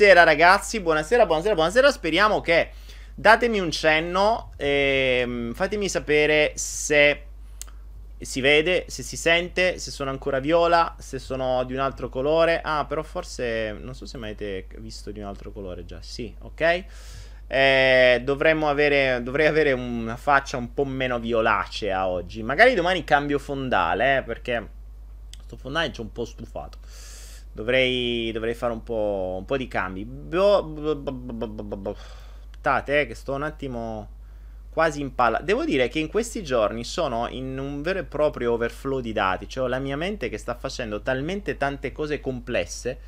Buonasera ragazzi, buonasera, buonasera, buonasera. Speriamo che datemi un cenno, ehm, fatemi sapere se si vede, se si sente, se sono ancora viola, se sono di un altro colore. Ah, però forse non so se mai avete visto di un altro colore già. Sì, ok. Eh, dovremmo avere, dovrei avere una faccia un po' meno violacea oggi. Magari domani cambio fondale, eh, perché sto fondale ci ho un po' stufato. Dovrei, dovrei fare un po', un po' di cambi. Aspettate, eh, che sto un attimo quasi in palla. Devo dire che in questi giorni sono in un vero e proprio overflow di dati. Cioè, la mia mente che sta facendo talmente tante cose complesse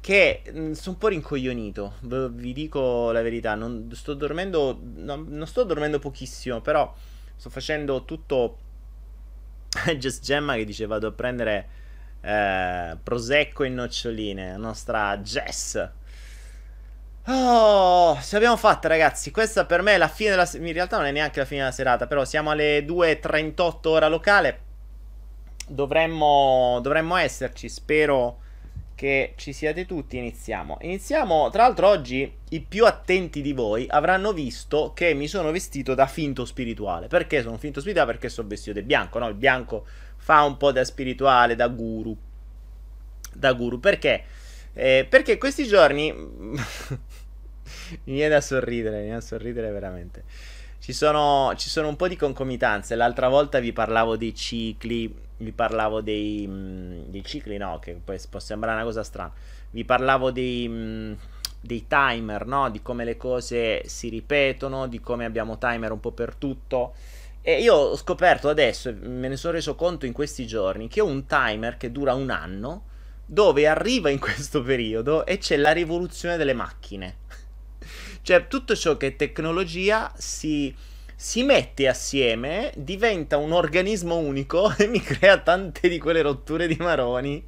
che mm, sono un po' rincoglionito. Vi dico la verità, non sto dormendo, no, non sto dormendo pochissimo, però sto facendo tutto. Just Gemma che dice vado a prendere eh, prosecco e noccioline, la nostra Jess. Oh, ce l'abbiamo fatta ragazzi, questa per me è la fine della... in realtà non è neanche la fine della serata, però siamo alle 2.38 ora locale. Dovremmo, dovremmo esserci, spero che ci siate tutti. Iniziamo. Iniziamo. Tra l'altro, oggi i più attenti di voi avranno visto che mi sono vestito da finto spirituale. Perché sono finto spirituale? Perché sono vestito di bianco. No, il bianco fa un po' da spirituale, da guru. Da guru. Perché? Eh, perché questi giorni. mi viene da sorridere, mi viene da sorridere veramente. Ci sono, ci sono un po' di concomitanze. L'altra volta vi parlavo dei cicli vi parlavo dei, mh, mm, dei, cicli, no, che poi può sembrare una cosa strana. Vi parlavo dei, mh, mm, dei timer, no? Di come le cose si ripetono, di come abbiamo timer un po' per tutto. E io ho scoperto adesso, me ne sono reso conto in questi giorni, che ho un timer che dura un anno, dove arriva in questo periodo e c'è la rivoluzione delle macchine. cioè tutto ciò che è tecnologia si si mette assieme, diventa un organismo unico e mi crea tante di quelle rotture di maroni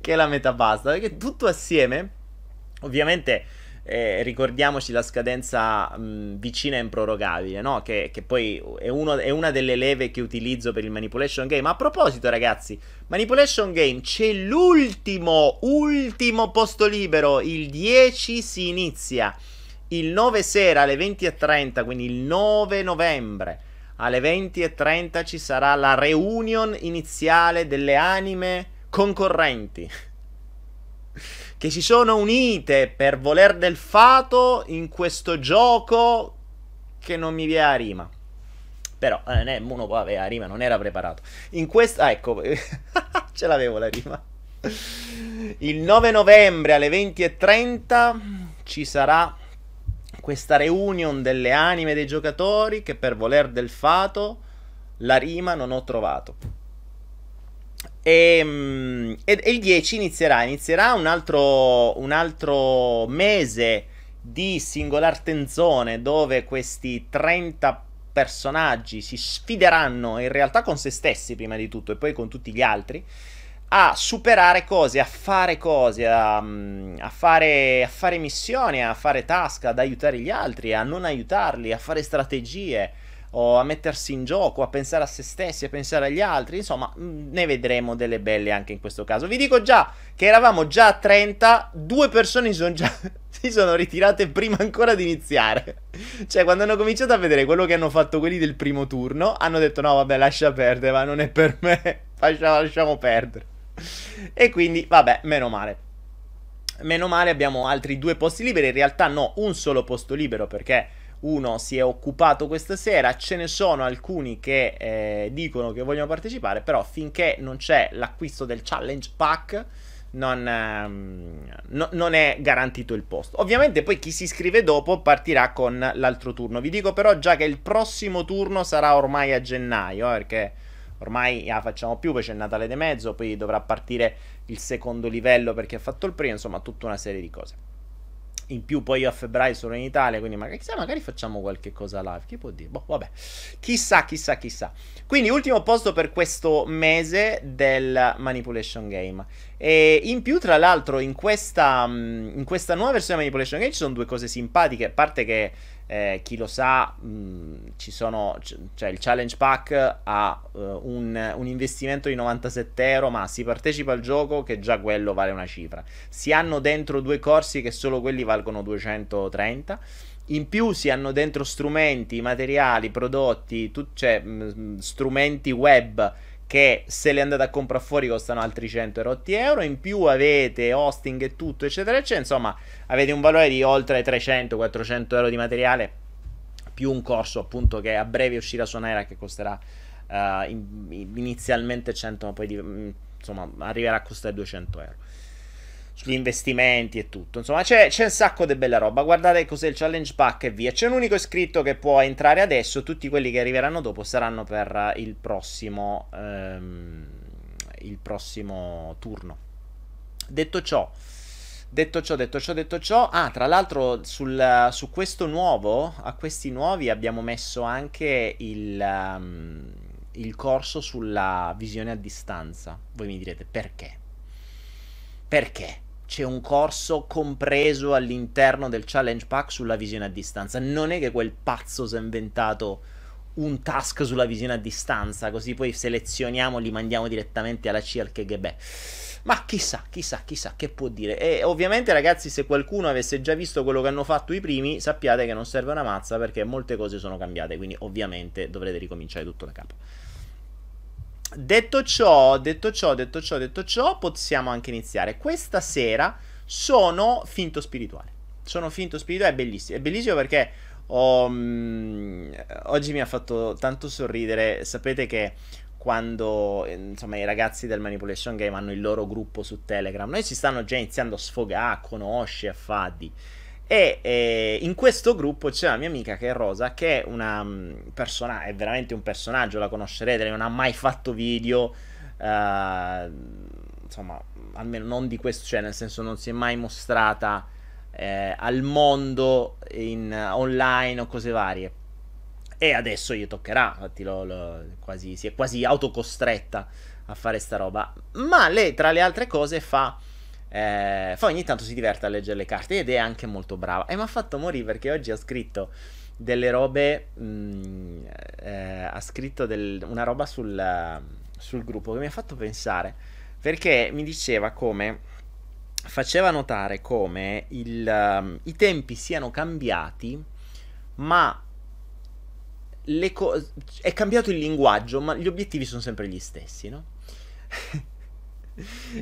che è la metà basta. Perché tutto assieme, ovviamente, eh, ricordiamoci la scadenza mh, vicina e improrogabile, no? Che, che poi è, uno, è, una delle leve che utilizzo per il manipulation game. A proposito, ragazzi, manipulation game c'è l'ultimo, ultimo posto libero. Il 10 si inizia il 9 sera alle 20.30, quindi il 9 novembre alle 20.30 ci sarà la reunion iniziale delle anime concorrenti che si sono unite per voler del fato in questo gioco che non mi viene a rima. Però eh, uno poi aveva rima, non era preparato. In questa, ah, ecco, ce l'avevo la rima. Il 9 novembre alle 20.30 ci sarà questa reunion delle anime dei giocatori che per voler del fato la rima non ho trovato. E, e, e il 10 inizierà, inizierà un altro, un altro mese di singolar tenzone dove questi 30 personaggi si sfideranno in realtà con se stessi prima di tutto e poi con tutti gli altri a superare cose, a fare cose, a, a, fare, a, fare, missioni, a fare task, ad aiutare gli altri, a non aiutarli, a fare strategie o a mettersi in gioco, a pensare a se stessi, a pensare agli altri. Insomma, ne vedremo delle belle anche in questo caso. Vi dico già che eravamo già a 30, due persone sono già, si sono ritirate prima ancora di iniziare. Cioè, quando hanno cominciato a vedere quello che hanno fatto quelli del primo turno, hanno detto no, vabbè, lascia perdere, ma non è per me. lasciamo perdere e quindi, vabbè, meno male. Meno male abbiamo altri due posti liberi. In realtà no, un solo posto libero perché uno si è occupato questa sera. Ce ne sono alcuni che eh, dicono che vogliono partecipare, però finché non c'è l'acquisto del challenge pack non, ehm, no, non, è garantito il posto. Ovviamente poi chi si iscrive dopo partirà con l'altro turno. Vi dico però già che il prossimo turno sarà ormai a gennaio, eh, perché ormai la facciamo più, poi c'è il Natale di mezzo, poi dovrà partire il secondo livello perché ha fatto il primo, insomma tutta una serie di cose. In più poi io a febbraio sono in Italia, quindi magari, chissà, magari facciamo qualche cosa live, chi può dire? Boh, vabbè, chissà, chissà, chissà. Quindi ultimo posto per questo mese del Manipulation Game. E in più, tra l'altro, in questa, in questa nuova versione di Manipulation Game ci sono due cose simpatiche, a parte che eh, chi lo sa, mh, ci sono, c- cioè il challenge pack ha uh, un, un, investimento di 97 euro, ma si partecipa al gioco che già quello vale una cifra. Si hanno dentro due corsi che solo quelli valgono 230. In più si hanno dentro strumenti, materiali, prodotti, tu, cioè mh, strumenti web che se le andate a comprare fuori costano altri 100 euro. In più avete hosting e tutto, eccetera, eccetera. Insomma, avete un valore di oltre 300-400 euro di materiale. Più un corso, appunto, che a breve uscirà su Naira che costerà uh, in, inizialmente 100, ma poi di, mm, insomma arriverà a costare 200 euro sugli investimenti e tutto. Insomma, c'è, c'è, un sacco di bella roba. Guardate cos'è il challenge pack e via. C'è un unico iscritto che può entrare adesso. Tutti quelli che arriveranno dopo saranno per il prossimo, ehm, il prossimo turno. Detto ciò. Detto ciò, detto ciò, detto ciò, ah, tra l'altro sul, su questo nuovo, a questi nuovi abbiamo messo anche il, um, il corso sulla visione a distanza. Voi mi direte perché? Perché? C'è un corso compreso all'interno del challenge pack sulla visione a distanza. Non è che quel pazzo si è inventato un task sulla visione a distanza, così poi selezioniamo, li mandiamo direttamente alla CIA al KGB. Ma chissà, chissà, chissà che può dire. E ovviamente, ragazzi, se qualcuno avesse già visto quello che hanno fatto i primi, sappiate che non serve una mazza perché molte cose sono cambiate. Quindi, ovviamente, dovrete ricominciare tutto da capo. Detto ciò, detto ciò, detto ciò, detto ciò, possiamo anche iniziare. Questa sera sono finto spirituale. Sono finto spirituale, è bellissimo. È bellissimo perché ho, um, oggi mi ha fatto tanto sorridere. Sapete che quando insomma, i ragazzi del Manipulation Game hanno il loro gruppo su Telegram, noi si stanno già iniziando a sfogare, a conoscere, a faddi. E eh, in questo gruppo c'è la mia amica che è Rosa, che è una mm, persona, è veramente un personaggio, la conoscerete, non ha mai fatto video, uh, insomma, almeno non di questo, cioè nel senso non si è mai mostrata eh, al mondo in, online o cose varie. E adesso gli toccherà, infatti lo, lo, quasi, si è quasi autocostretta a fare sta roba. Ma lei, tra le altre cose, fa eh, poi ogni tanto si diverte a leggere le carte ed è anche molto brava. E mi ha fatto morire perché oggi ha scritto delle robe. Mh, mm, eh, ha scritto del, una roba sul, sul gruppo che mi ha fatto pensare. Perché mi diceva come faceva notare come il, um, i tempi siano cambiati, ma co- è cambiato il linguaggio, ma gli obiettivi sono sempre gli stessi, no?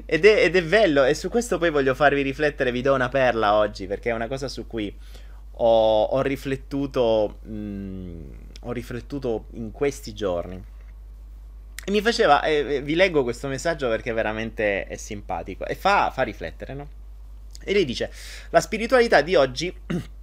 ed, è, ed, è, bello, e su questo poi voglio farvi riflettere, vi do una perla oggi, perché è una cosa su cui ho, ho riflettuto, mh, mm, ho riflettuto in questi giorni. E mi faceva, eh, vi leggo questo messaggio perché veramente è simpatico, e fa, fa riflettere, no? E lei dice, la spiritualità di oggi...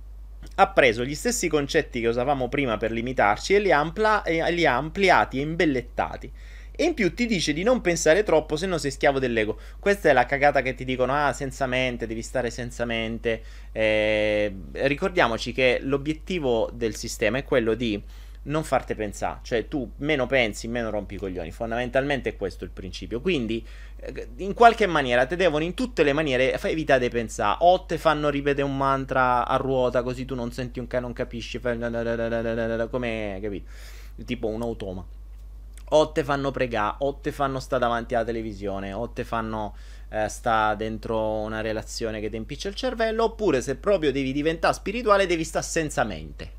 ha preso gli stessi concetti che usavamo prima per limitarci e li ha, ampla- e li ha ampliati e imbellettati. E in più ti dice di non pensare troppo, se no sei schiavo dell'ego. Questa è la cagata che ti dicono: ah, senza mente, devi stare senza mente. Eh, ricordiamoci che l'obiettivo del sistema è quello di non farti pensare, cioè tu meno pensi, meno rompi i coglioni. Fondamentalmente è questo il principio. Quindi, eh, in qualche maniera, te devono in tutte le maniere evitare di pensare. O te fanno ripetere un mantra a ruota, così tu non senti un cane, non capisci. Come capito? Tipo un automa o te fanno pregare, o te fanno sta davanti alla televisione, o te fanno eh, sta dentro una relazione che ti impiccia il cervello, oppure se proprio devi diventare spirituale devi stare senza mente.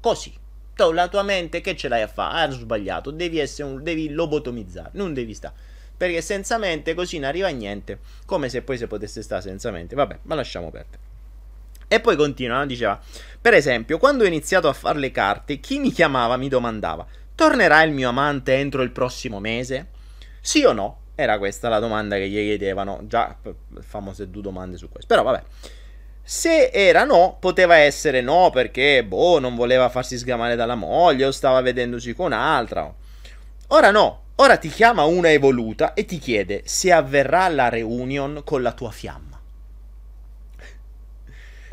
Così. Tu, la tua mente che ce l'hai a fare? Ah, Hai sbagliato, devi, essere un, devi lobotomizzare, non devi stare. Perché senza mente così non arriva a niente, come se poi si potesse stare senza mente. Vabbè, ma lasciamo perdere. E poi continua, diceva, per esempio, quando ho iniziato a fare le carte, chi mi chiamava mi domandava, Tornerà il mio amante entro il prossimo mese? Sì o no? Era questa la domanda che gli chiedevano. Già, famose due domande su questo. Però vabbè. Se era no, poteva essere no perché, boh, non voleva farsi sgamare dalla moglie o stava vedendosi con un'altra. Ora no, ora ti chiama una evoluta e ti chiede se avverrà la reunion con la tua fiamma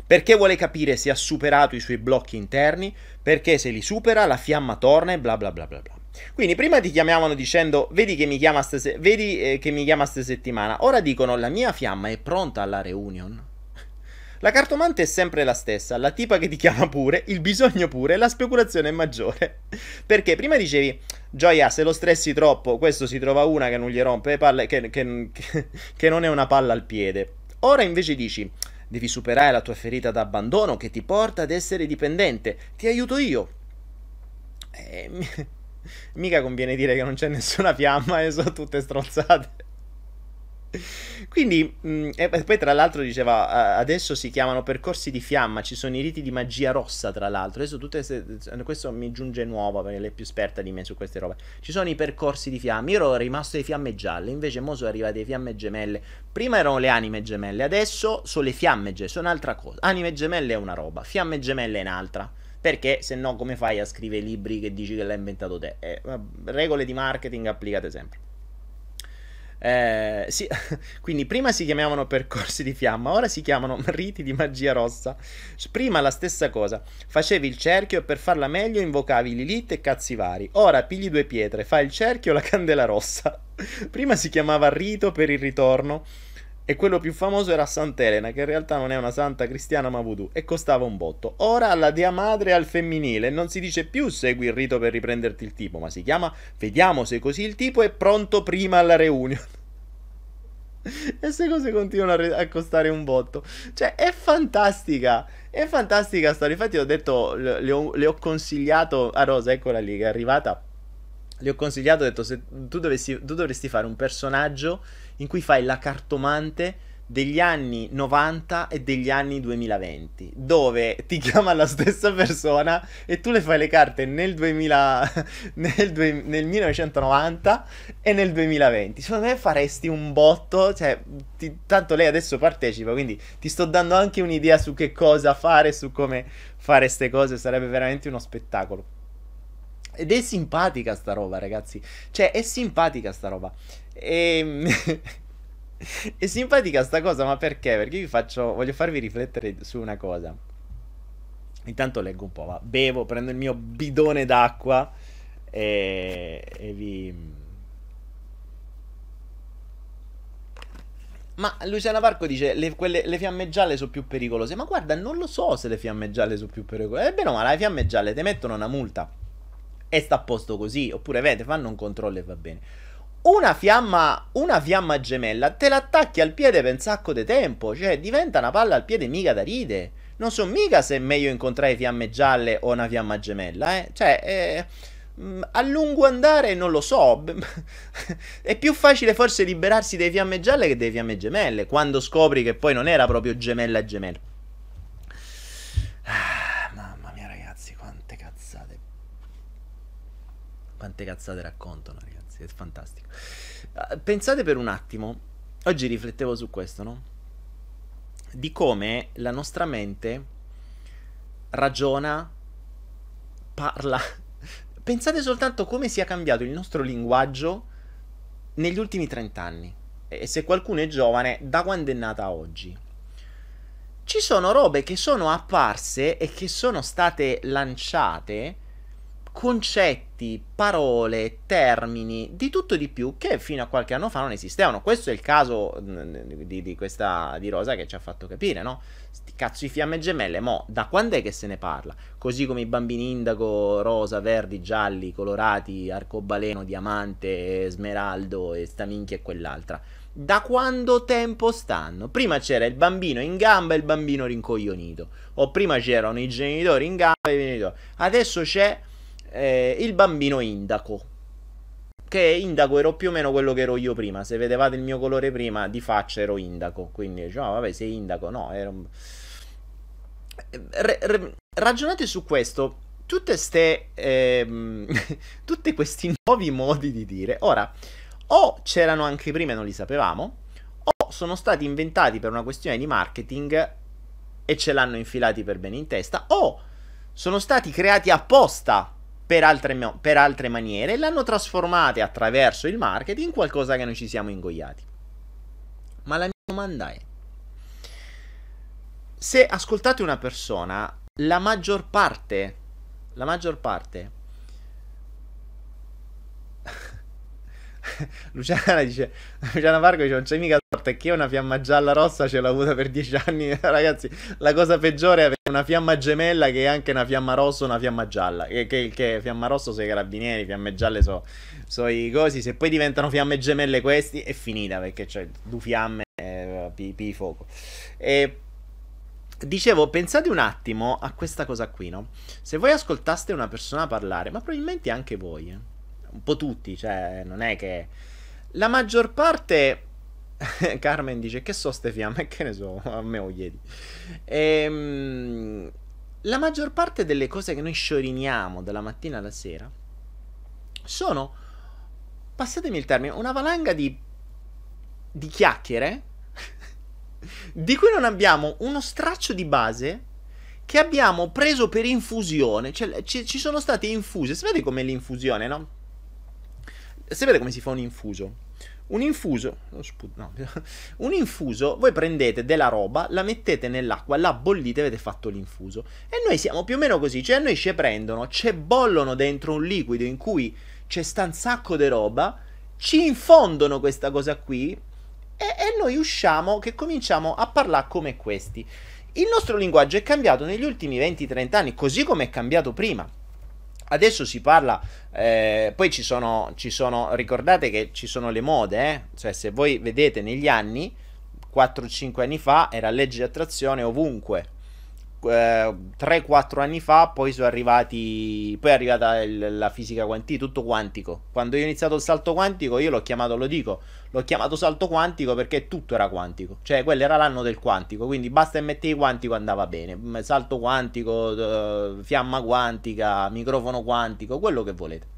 perché vuole capire se ha superato i suoi blocchi interni, perché se li supera la fiamma torna e bla bla bla bla bla. Quindi prima ti chiamavano dicendo vedi che mi chiama stese- vedi eh, che mi chiama settimana, ora dicono la mia fiamma è pronta alla reunion. La cartomante è sempre la stessa, la tipa che ti chiama pure, il bisogno pure, la speculazione è maggiore. Perché prima dicevi, Gioia, se lo stressi troppo, questo si trova una che non gli rompe le palle, che, che, che non è una palla al piede. Ora invece dici, devi superare la tua ferita d'abbandono che ti porta ad essere dipendente, ti aiuto io. Eh, mica conviene dire che non c'è nessuna fiamma e sono tutte stronzate. Quindi, mh, mm, e poi tra l'altro diceva, adesso si chiamano percorsi di fiamma, ci sono i riti di magia rossa tra l'altro, adesso tutte se, questo mi giunge nuovo perché lei è più esperta di me su queste robe, ci sono i percorsi di fiamma, io ero rimasto ai fiamme gialle, invece mo sono arrivate le fiamme gemelle, prima erano le anime gemelle, adesso sono le fiamme gemelle, sono un'altra cosa, anime gemelle è una roba, fiamme gemelle è un'altra. Perché se no come fai a scrivere libri che dici che l'hai inventato te? Eh, regole di marketing applicate sempre. Eh, sì, quindi prima si chiamavano percorsi di fiamma, ora si chiamano riti di magia rossa. Prima la stessa cosa, facevi il cerchio e per farla meglio invocavi Lilith e cazzi vari. Ora pigli due pietre, fai il cerchio e la candela rossa. Prima si chiamava rito per il ritorno e quello più famoso era Sant'Elena, che in realtà non è una santa cristiana ma voodoo, e costava un botto. Ora alla Dea Madre al femminile non si dice più segui il rito per riprenderti il tipo, ma si chiama vediamo se così il tipo è pronto prima alla reunion. e queste cose continuano a, re- a, costare un botto. Cioè, è fantastica. È fantastica storia. Infatti, ho detto, le, ho, le ho consigliato a Rosa, eccola lì, che è arrivata. Le ho consigliato, ho detto, se tu, dovessi, tu dovresti fare un personaggio in cui fai la cartomante degli anni 90 e degli anni 2020, dove ti chiama la stessa persona e tu le fai le carte nel, 2000, nel, due, nel 1990 e nel 2020. Secondo me faresti un botto, cioè, ti, tanto lei adesso partecipa, quindi ti sto dando anche un'idea su che cosa fare, su come fare queste cose, sarebbe veramente uno spettacolo. Ed è simpatica sta roba, ragazzi. Cioè, è simpatica sta roba. E... è simpatica sta cosa, ma perché? Perché vi faccio. Voglio farvi riflettere su una cosa. Intanto leggo un po', va. Bevo, prendo il mio bidone d'acqua e, e vi. Ma Luciana Parco dice le, quelle, le fiamme gialle sono più pericolose. Ma guarda, non lo so se le fiamme gialle sono più pericolose. Ebbene, ma le fiamme gialle ti mettono una multa e sta a posto così. Oppure, vede, fanno un controllo e va bene. Una fiamma, una fiamma gemella te l'attacchi al piede per un sacco di tempo. Cioè, diventa una palla al piede mica da ride. Non so mica se è meglio incontrare fiamme gialle o una fiamma gemella, eh. Cioè, eh, mm, a lungo andare non lo so. è più facile forse liberarsi delle fiamme gialle che delle fiamme gemelle. Quando scopri che poi non era proprio gemella gemella. Quante cazzate raccontano, ragazzi, è fantastico. Ah, pensate per un attimo, oggi riflettevo su questo, no? Di come la nostra mente ragiona, parla. Pensate soltanto come sia cambiato il nostro linguaggio negli ultimi 30 anni. E se qualcuno è giovane, da quando è nata oggi. Ci sono robe che sono apparse e che sono state lanciate concetti, parole, termini, di tutto e di più che fino a qualche anno fa non esistevano. Questo è il caso mm, di, di questa di Rosa che ci ha fatto capire, no? Sti cazzo di fiamme gemelle, mo da quando è che se ne parla? Così come i bambini indago, rosa, verdi, gialli, colorati, arcobaleno, diamante, smeraldo e sta minchia e quell'altra. Da quando tempo stanno? Prima c'era il bambino in gamba e il bambino rincoglionito. O prima c'erano i genitori in gamba e i genitori. Adesso c'è eh, il bambino indaco. Che indaco ero più o meno quello che ero io prima. Se vedevate il mio colore prima, di faccia ero indaco. Quindi dicevo, oh, vabbè, sei indaco. No, ero... Re, re, ragionate su questo. Tutte ste... Ehm, tutti questi nuovi modi di dire. Ora, o c'erano anche prima e non li sapevamo, o sono stati inventati per una questione di marketing e ce l'hanno infilati per bene in testa, o sono stati creati apposta per altre, per altre maniere e l'hanno trasformate attraverso il marketing in qualcosa che noi ci siamo ingoiati. Ma la mia domanda è, se ascoltate una persona, la maggior parte, la maggior parte, Luciana dice: Luciana Vargo dice: Non c'è mica torta. È che una fiamma gialla rossa ce l'ho avuta per dieci anni. Ragazzi, la cosa peggiore è avere una fiamma gemella che è anche una fiamma rossa una fiamma gialla. Che, che, che fiamma rossa sono i carabinieri, fiamme gialle sono so i cosi. Se poi diventano fiamme gemelle questi, è finita perché c'è due fiamme e pi, pi fuoco. E. Dicevo, pensate un attimo a questa cosa qui, no? Se voi ascoltaste una persona parlare, ma probabilmente anche voi, eh? Un po' tutti, cioè non è che... La maggior parte... Carmen dice che so ste fiamme, che ne so, a me lo chiedi. Ehm, la maggior parte delle cose che noi scioriniamo dalla mattina alla sera sono, passatemi il termine, una valanga di, di chiacchiere di cui non abbiamo uno straccio di base che abbiamo preso per infusione. Cioè, ci, ci sono state infuse. Sapete com'è l'infusione, no? Sapete come si fa un infuso? Un infuso, no, un infuso, voi prendete della roba, la mettete nell'acqua, la bollite e avete fatto l'infuso. E noi siamo più o meno così, cioè a noi ci prendono, ci bollono dentro un liquido in cui c'è sta un sacco di roba, ci infondono questa cosa qui e, e noi usciamo che cominciamo a parlare come questi. Il nostro linguaggio è cambiato negli ultimi 20-30 anni, così come è cambiato prima. Adesso si parla, eh, poi ci sono, ci sono, ricordate che ci sono le mode, eh? cioè se voi vedete negli anni, 4-5 anni fa era legge di attrazione ovunque, eh, 3-4 anni fa poi sono arrivati poi è arrivata il, la fisica quantica tutto quantico quando io ho iniziato il salto quantico io l'ho chiamato lo dico l'ho chiamato salto quantico perché tutto era quantico cioè quello era l'anno del quantico quindi basta mettere quantico andava bene salto quantico uh, fiamma quantica microfono quantico quello che volete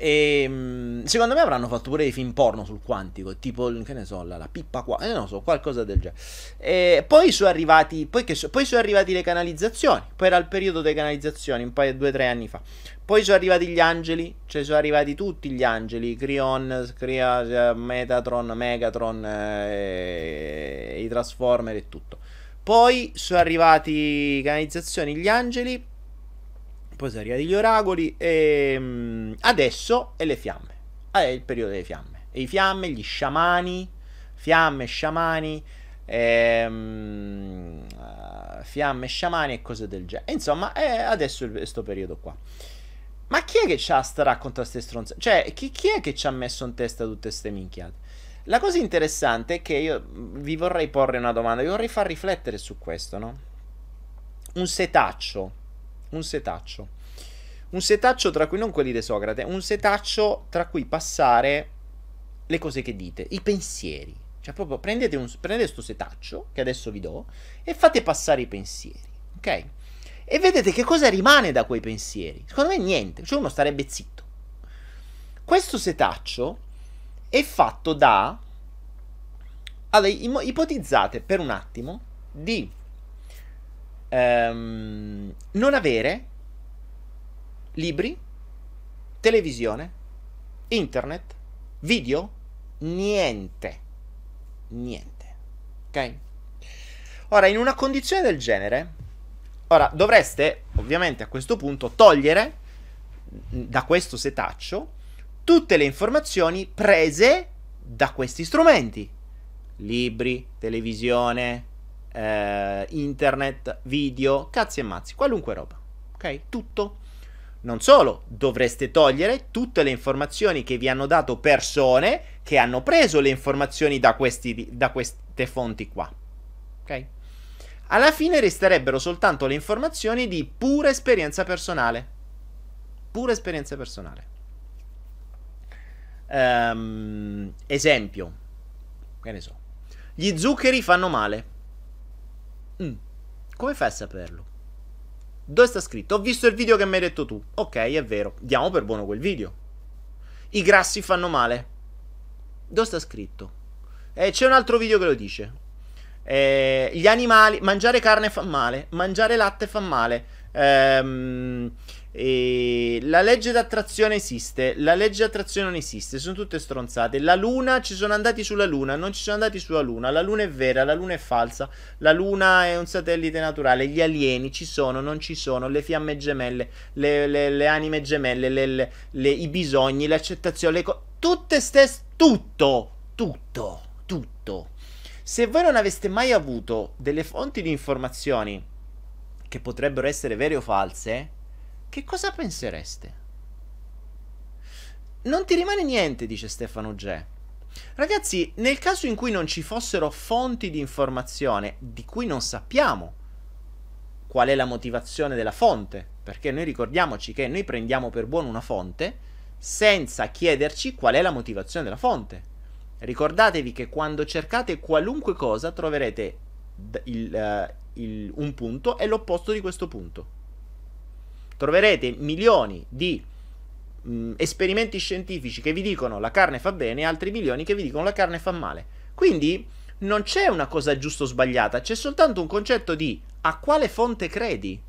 e ehm, secondo me avranno fatto pure dei film porno sul quantico, tipo, che ne so, la, la pippa qua, eh, non so, qualcosa del genere. E poi sono arrivati, poi, so, poi sono arrivati le canalizzazioni, poi era il periodo delle canalizzazioni, un paio, due tre anni fa. Poi sono arrivati gli angeli, cioè sono arrivati tutti gli angeli, Crion, Cria, Metatron, Megatron, eh, i Transformer e tutto. Poi sono arrivati canalizzazioni, gli angeli, poi sono arrivati gli oracoli e um, adesso è le fiamme. È il periodo delle fiamme. E i fiamme, gli sciamani, fiamme, sciamani, ehm, fiamme, sciamani e cose del genere. Insomma, è adesso questo periodo qua. Ma chi è che c'ha sta racconta queste stronze? Cioè, chi, chi, è che ci ha messo in testa tutte queste minchiate? La cosa interessante è che io vi vorrei porre una domanda, vi vorrei far riflettere su questo, no? Un setaccio un setaccio. Un setaccio tra cui non quelli di Socrate, un setaccio tra cui passare le cose che dite, i pensieri. Cioè proprio prendete, un, prendete questo setaccio, che adesso vi do, e fate passare i pensieri, ok? E vedete che cosa rimane da quei pensieri. Secondo me niente, cioè uno starebbe zitto. Questo setaccio è fatto da... Allora, ipotizzate per un attimo di ehm, non avere libri, televisione, internet, video, niente. Niente. Ok? Ora, in una condizione del genere, ora dovreste ovviamente a questo punto togliere da questo setaccio tutte le informazioni prese da questi strumenti. Libri, televisione, eh, internet, video, cazzi e mazzi, qualunque roba. Ok? Tutto. Non solo, dovreste togliere tutte le informazioni che vi hanno dato persone che hanno preso le informazioni da, questi, da queste fonti qua. Ok? Alla fine resterebbero soltanto le informazioni di pura esperienza personale. Pura esperienza personale. Um, esempio, che ne so. Gli zuccheri fanno male. Mm. Come fai a saperlo? Dove sta scritto? Ho visto il video che mi hai detto tu. Ok, è vero. Diamo per buono quel video. I grassi fanno male. Dove sta scritto? Eh, c'è un altro video che lo dice. Eh, gli animali, mangiare carne fa male, mangiare latte fa male. Ehm, E la legge d'attrazione esiste, la legge d'attrazione non esiste, sono tutte stronzate. La luna, ci sono andati sulla luna, non ci sono andati sulla luna. La luna è vera, la luna è falsa. La luna è un satellite naturale. Gli alieni ci sono, non ci sono. Le fiamme gemelle, le, le, le anime gemelle, le, i bisogni, l'accettazione, co- tutte stesse. Tutto, tutto, tutto. Se voi non aveste mai avuto delle fonti di informazioni che potrebbero essere vere o false che cosa pensereste? Non ti rimane niente, dice Stefano G. Ragazzi, nel caso in cui non ci fossero fonti di informazione di cui non sappiamo qual è la motivazione della fonte, perché noi ricordiamoci che noi prendiamo per buono una fonte senza chiederci qual è la motivazione della fonte. Ricordatevi che quando cercate qualunque cosa troverete il, uh, il, un punto e l'opposto di questo punto troverete milioni di mh, mm, esperimenti scientifici che vi dicono la carne fa bene e altri milioni che vi dicono la carne fa male. Quindi non c'è una cosa giusta o sbagliata, c'è soltanto un concetto di a quale fonte credi.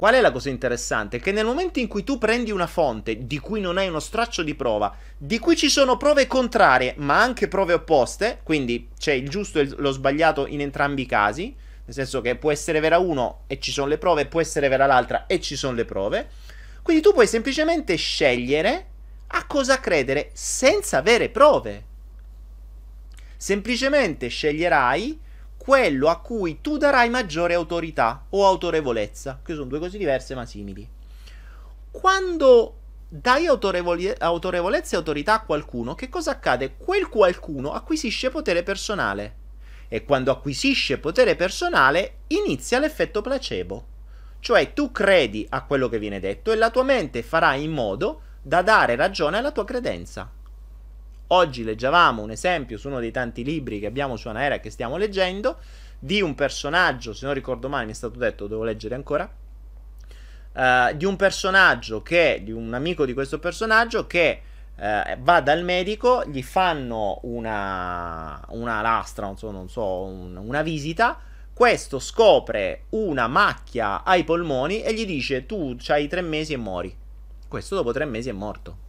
Qual è la cosa interessante? Che nel momento in cui tu prendi una fonte di cui non hai uno straccio di prova, di cui ci sono prove contrarie, ma anche prove opposte, quindi c'è il giusto e lo sbagliato in entrambi i casi, nel senso che può essere vera uno e ci sono le prove, può essere vera l'altra e ci sono le prove. Quindi tu puoi semplicemente scegliere a cosa credere senza avere prove. Semplicemente sceglierai quello a cui tu darai maggiore autorità o autorevolezza, che sono due cose diverse ma simili. Quando dai autorevole- autorevolezza e autorità a qualcuno, che cosa accade? Quel qualcuno acquisisce potere personale e quando acquisisce potere personale inizia l'effetto placebo. Cioè tu credi a quello che viene detto e la tua mente farà in modo da dare ragione alla tua credenza. Oggi leggevamo un esempio su uno dei tanti libri che abbiamo su Anaera che stiamo leggendo di un personaggio, se non ricordo male mi è stato detto, devo leggere ancora, uh, di un personaggio che, di un amico di questo personaggio che eh, va dal medico, gli fanno una, una lastra, non so, non so un, una visita. Questo scopre una macchia ai polmoni e gli dice: Tu hai tre mesi e muori. Questo dopo tre mesi è morto.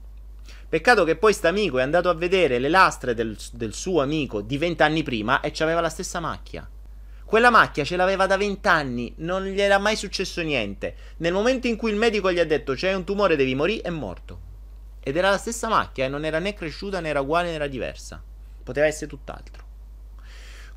Peccato che poi amico è andato a vedere le lastre del, del suo amico di vent'anni prima e aveva la stessa macchia. Quella macchia ce l'aveva da vent'anni, non gli era mai successo niente. Nel momento in cui il medico gli ha detto c'è un tumore, devi morire, è morto. Ed era la stessa macchia e non era né cresciuta né era uguale né era diversa. Poteva essere tutt'altro.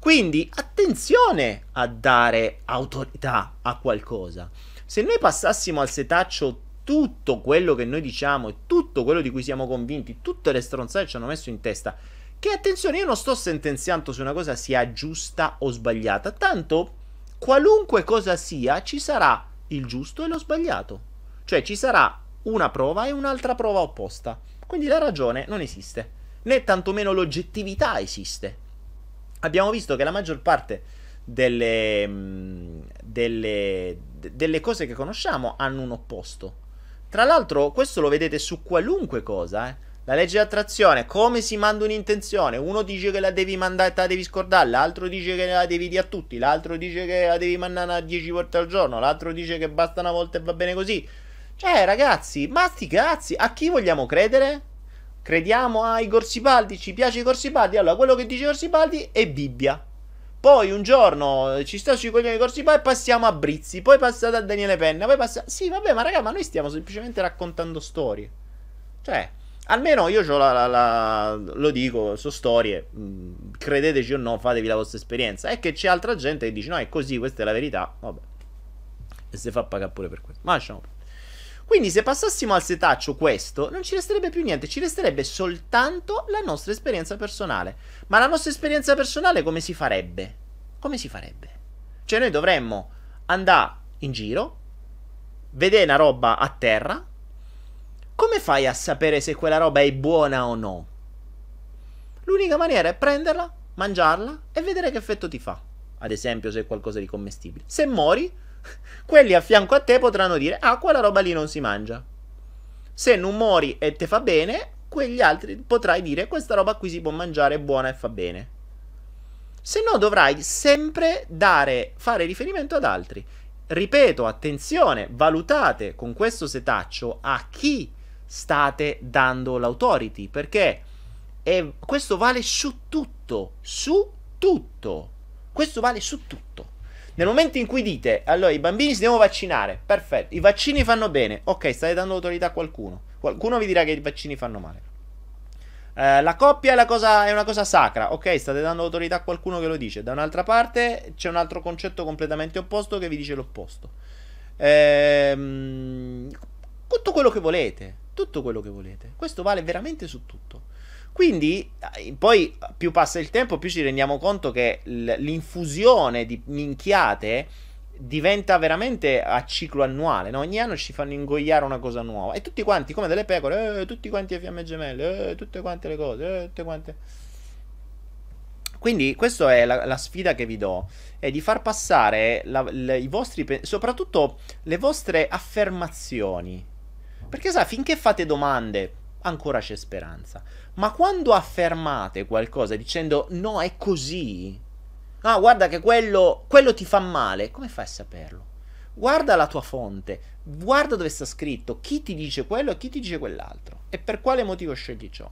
Quindi attenzione a dare autorità a qualcosa. Se noi passassimo al setaccio tutto quello che noi diciamo e tutto quello di cui siamo convinti, tutte le stronzate ci hanno messo in testa, che attenzione, io non sto sentenziando se una cosa sia giusta o sbagliata, tanto qualunque cosa sia, ci sarà il giusto e lo sbagliato. Cioè ci sarà una prova e un'altra prova opposta. Quindi la ragione non esiste, né tantomeno l'oggettività esiste. Abbiamo visto che la maggior parte delle, mm, delle, delle cose che conosciamo hanno un opposto. Tra l'altro, questo lo vedete su qualunque cosa, eh. La legge di attrazione, come si manda un'intenzione? Uno dice che la devi mandare e te la devi scordare, l'altro dice che la devi dire a tutti, l'altro dice che la devi mandare 10 volte al giorno, l'altro dice che basta una volta e va bene così. Cioè, ragazzi, ma sti cazzi, a chi vogliamo credere? Crediamo ai Gorsibaldi, ci piace i Gorsibaldi? Allora, quello che dice Gorsibaldi è Bibbia. Poi un giorno ci sta sui coglioni Gorsibaldi e passiamo a Brizzi, poi passate a Daniele Penna, poi passiamo... Sì, vabbè, ma raga, ma noi stiamo semplicemente raccontando storie. Cioè, almeno io la, la, la, lo dico, sono storie, mm, credeteci o no, fatevi la vostra esperienza. È che c'è altra gente che dice no, è così, questa è la verità, vabbè. E si fa pagare pure per questo. Ma lasciamo. Quindi se passassimo al setaccio questo, non ci resterebbe più niente, ci resterebbe soltanto la nostra esperienza personale. Ma la nostra esperienza personale come si farebbe? Come si farebbe? Cioè noi dovremmo andare in giro, vedere una roba a terra, come fai a sapere se quella roba è buona o no? L'unica maniera è prenderla, mangiarla e vedere che effetto ti fa. Ad esempio se è qualcosa di commestibile. Se muori, quelli a fianco a te potranno dire: Ah, quella roba lì non si mangia. Se non muori e te fa bene, quegli altri potrai dire: Questa roba qui si può mangiare, è buona e fa bene. Se no, dovrai sempre dare, fare riferimento ad altri. ripeto, attenzione, valutate con questo setaccio a chi state dando l'autority, perché è, questo vale su tutto, su tutto. Questo vale su tutto. Nel momento in cui dite, allora i bambini si devono vaccinare, perfetto, i vaccini fanno bene, ok, state dando autorità a qualcuno. Qualcuno vi dirà che i vaccini fanno male. Eh, la coppia è, la cosa, è, una cosa sacra, ok, state dando autorità a qualcuno che lo dice. Da un'altra parte c'è un altro concetto completamente opposto che vi dice l'opposto. Ehm, tutto quello che volete, tutto quello che volete. Questo vale veramente su tutto. Quindi, eh, poi più passa il tempo, più ci rendiamo conto che l'infusione di minchiate diventa veramente a ciclo annuale. No? Ogni anno ci fanno ingoiare una cosa nuova. E tutti quanti, come delle pecore, eh, tutti quanti a fiamme gemelle, eh, tutte quante le cose, eh, tutte quante. Quindi, questa è la, la, sfida che vi do: è di far passare la, le, i vostri, soprattutto le vostre affermazioni. Perché, sa, finché fate domande ancora c'è speranza. Ma quando affermate qualcosa dicendo no, è così, ah, guarda che quello, quello ti fa male, come fai a saperlo? Guarda la tua fonte, guarda dove sta scritto, chi ti dice quello e chi ti dice quell'altro e per quale motivo scegli ciò.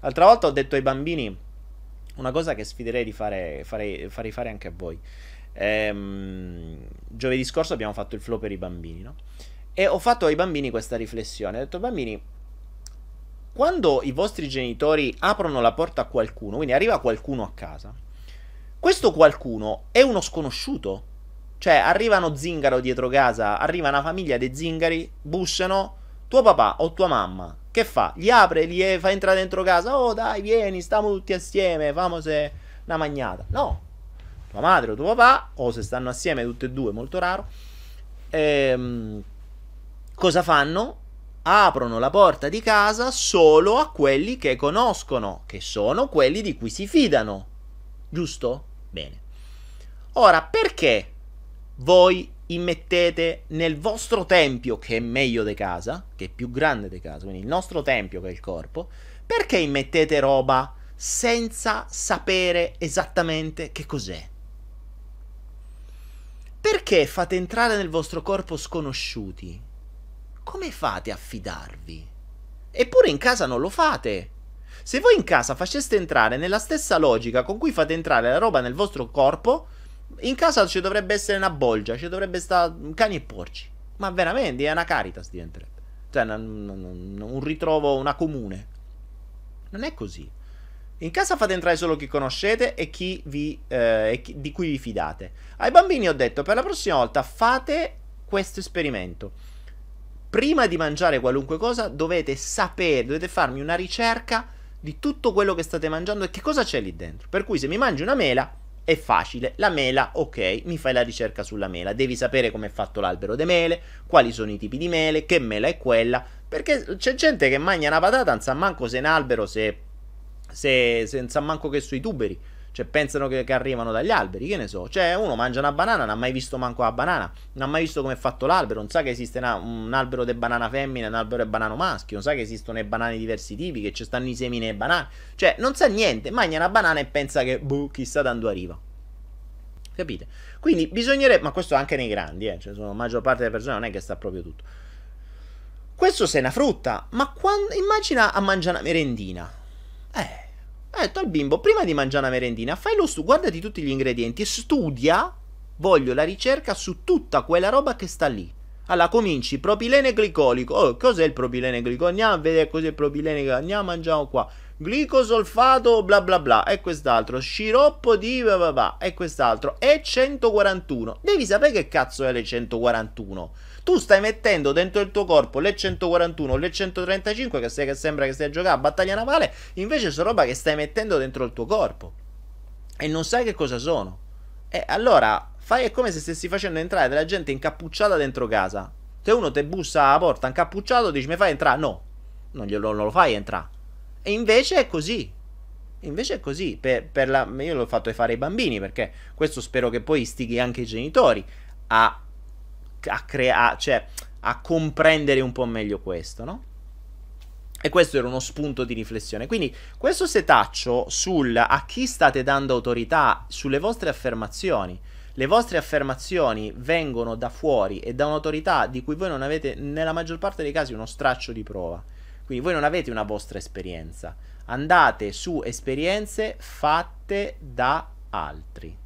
L'altra volta ho detto ai bambini una cosa che sfiderei di fare, farei, farei fare anche a voi. Ehm, giovedì scorso abbiamo fatto il flow per i bambini, no? E ho fatto ai bambini questa riflessione. Ho detto, bambini, quando i vostri genitori aprono la porta a qualcuno, quindi arriva qualcuno a casa, questo qualcuno è uno sconosciuto. Cioè, arrivano zingaro dietro casa, arriva una famiglia di zingari, bussano, tuo papà o tua mamma, che fa? Gli apre, gli fa entrare dentro casa, oh dai, vieni, stiamo tutti assieme, famo se una magnata. No, tua madre o tuo papà, o se stanno assieme tutte e due, molto raro, ehm, cosa fanno? Aprono la porta di casa solo a quelli che conoscono, che sono quelli di cui si fidano. Giusto? Bene. Ora, perché voi immettete nel vostro tempio, che è meglio di casa, che è più grande di casa, quindi il nostro tempio che è il corpo, perché immettete roba senza sapere esattamente che cos'è? Perché fate entrare nel vostro corpo sconosciuti? Come fate a fidarvi? Eppure in casa non lo fate. Se voi in casa faceste entrare nella stessa logica con cui fate entrare la roba nel vostro corpo, in casa ci dovrebbe essere una bolgia, ci dovrebbe stare cani e porci. Ma veramente è una caritas diventerebbe. Cioè, un, ritrovo, una comune. Non è così. In casa fate entrare solo chi conoscete e chi vi, eh, di cui vi fidate. Ai bambini ho detto per la prossima volta fate questo esperimento prima di mangiare qualunque cosa dovete sapere, dovete farmi una ricerca di tutto quello che state mangiando e che cosa c'è lì dentro. Per cui se mi mangi una mela è facile, la mela, ok, mi fai la ricerca sulla mela, devi sapere come è fatto l'albero di mele, quali sono i tipi di mele, che mela è quella, perché c'è gente che mangia una patata, non sa manco se è un albero, se, se, se non sa manco che sui tuberi. Cioè, pensano che, che, arrivano dagli alberi, che ne so. Cioè, uno mangia una banana, non ha mai visto manco la banana, non ha mai visto come è fatto l'albero, non sa che esiste una, un albero di banana femmina un albero di banano maschio, non sa che esistono le banane di diversi tipi, che ci stanno i semi nelle banane. Cioè, non sa niente, mangia una banana e pensa che, boh, chissà da dove arriva. Capite? Quindi bisognerebbe, ma questo anche nei grandi, eh, cioè, sono, la maggior parte delle persone non è che sta proprio tutto. Questo se è una frutta, ma quando, immagina a mangiare una merendina. Eh, detto al bimbo, prima di mangiare una merendina, fai lo studio, guardati tutti gli ingredienti e studia, voglio la ricerca su tutta quella roba che sta lì. Allora cominci, propilene glicolico. Oh, cos'è il propilene glicolico? Andiamo a vedere cos'è il propilene glicolico. Andiamo a mangiare qua. Glicosolfato bla bla bla. E quest'altro. Sciroppo di bla bla bla. E quest'altro. E 141. Devi sapere che cazzo è le 141 tu stai mettendo dentro il tuo corpo le 141, le 135 che, sei, che sembra che stai a giocare a battaglia navale, invece sono roba che stai mettendo dentro il tuo corpo e non sai che cosa sono. E allora fai è come se stessi facendo entrare della gente incappucciata dentro casa. Se uno ti bussa alla porta incappucciato, dici mi fai entrare? No, non, glielo, non lo fai entrare. E invece è così. Invece è così. Per, per la, io l'ho fatto fare ai bambini perché questo spero che poi istighi anche i genitori a a creare, cioè a comprendere un po' meglio questo, no? E questo era uno spunto di riflessione. Quindi questo setaccio sul a chi state dando autorità sulle vostre affermazioni. le vostre affermazioni vengono da fuori e da un'autorità di cui voi non avete, nella maggior parte dei casi, uno straccio di prova. Quindi voi non avete una vostra esperienza. Andate su esperienze fatte da altri.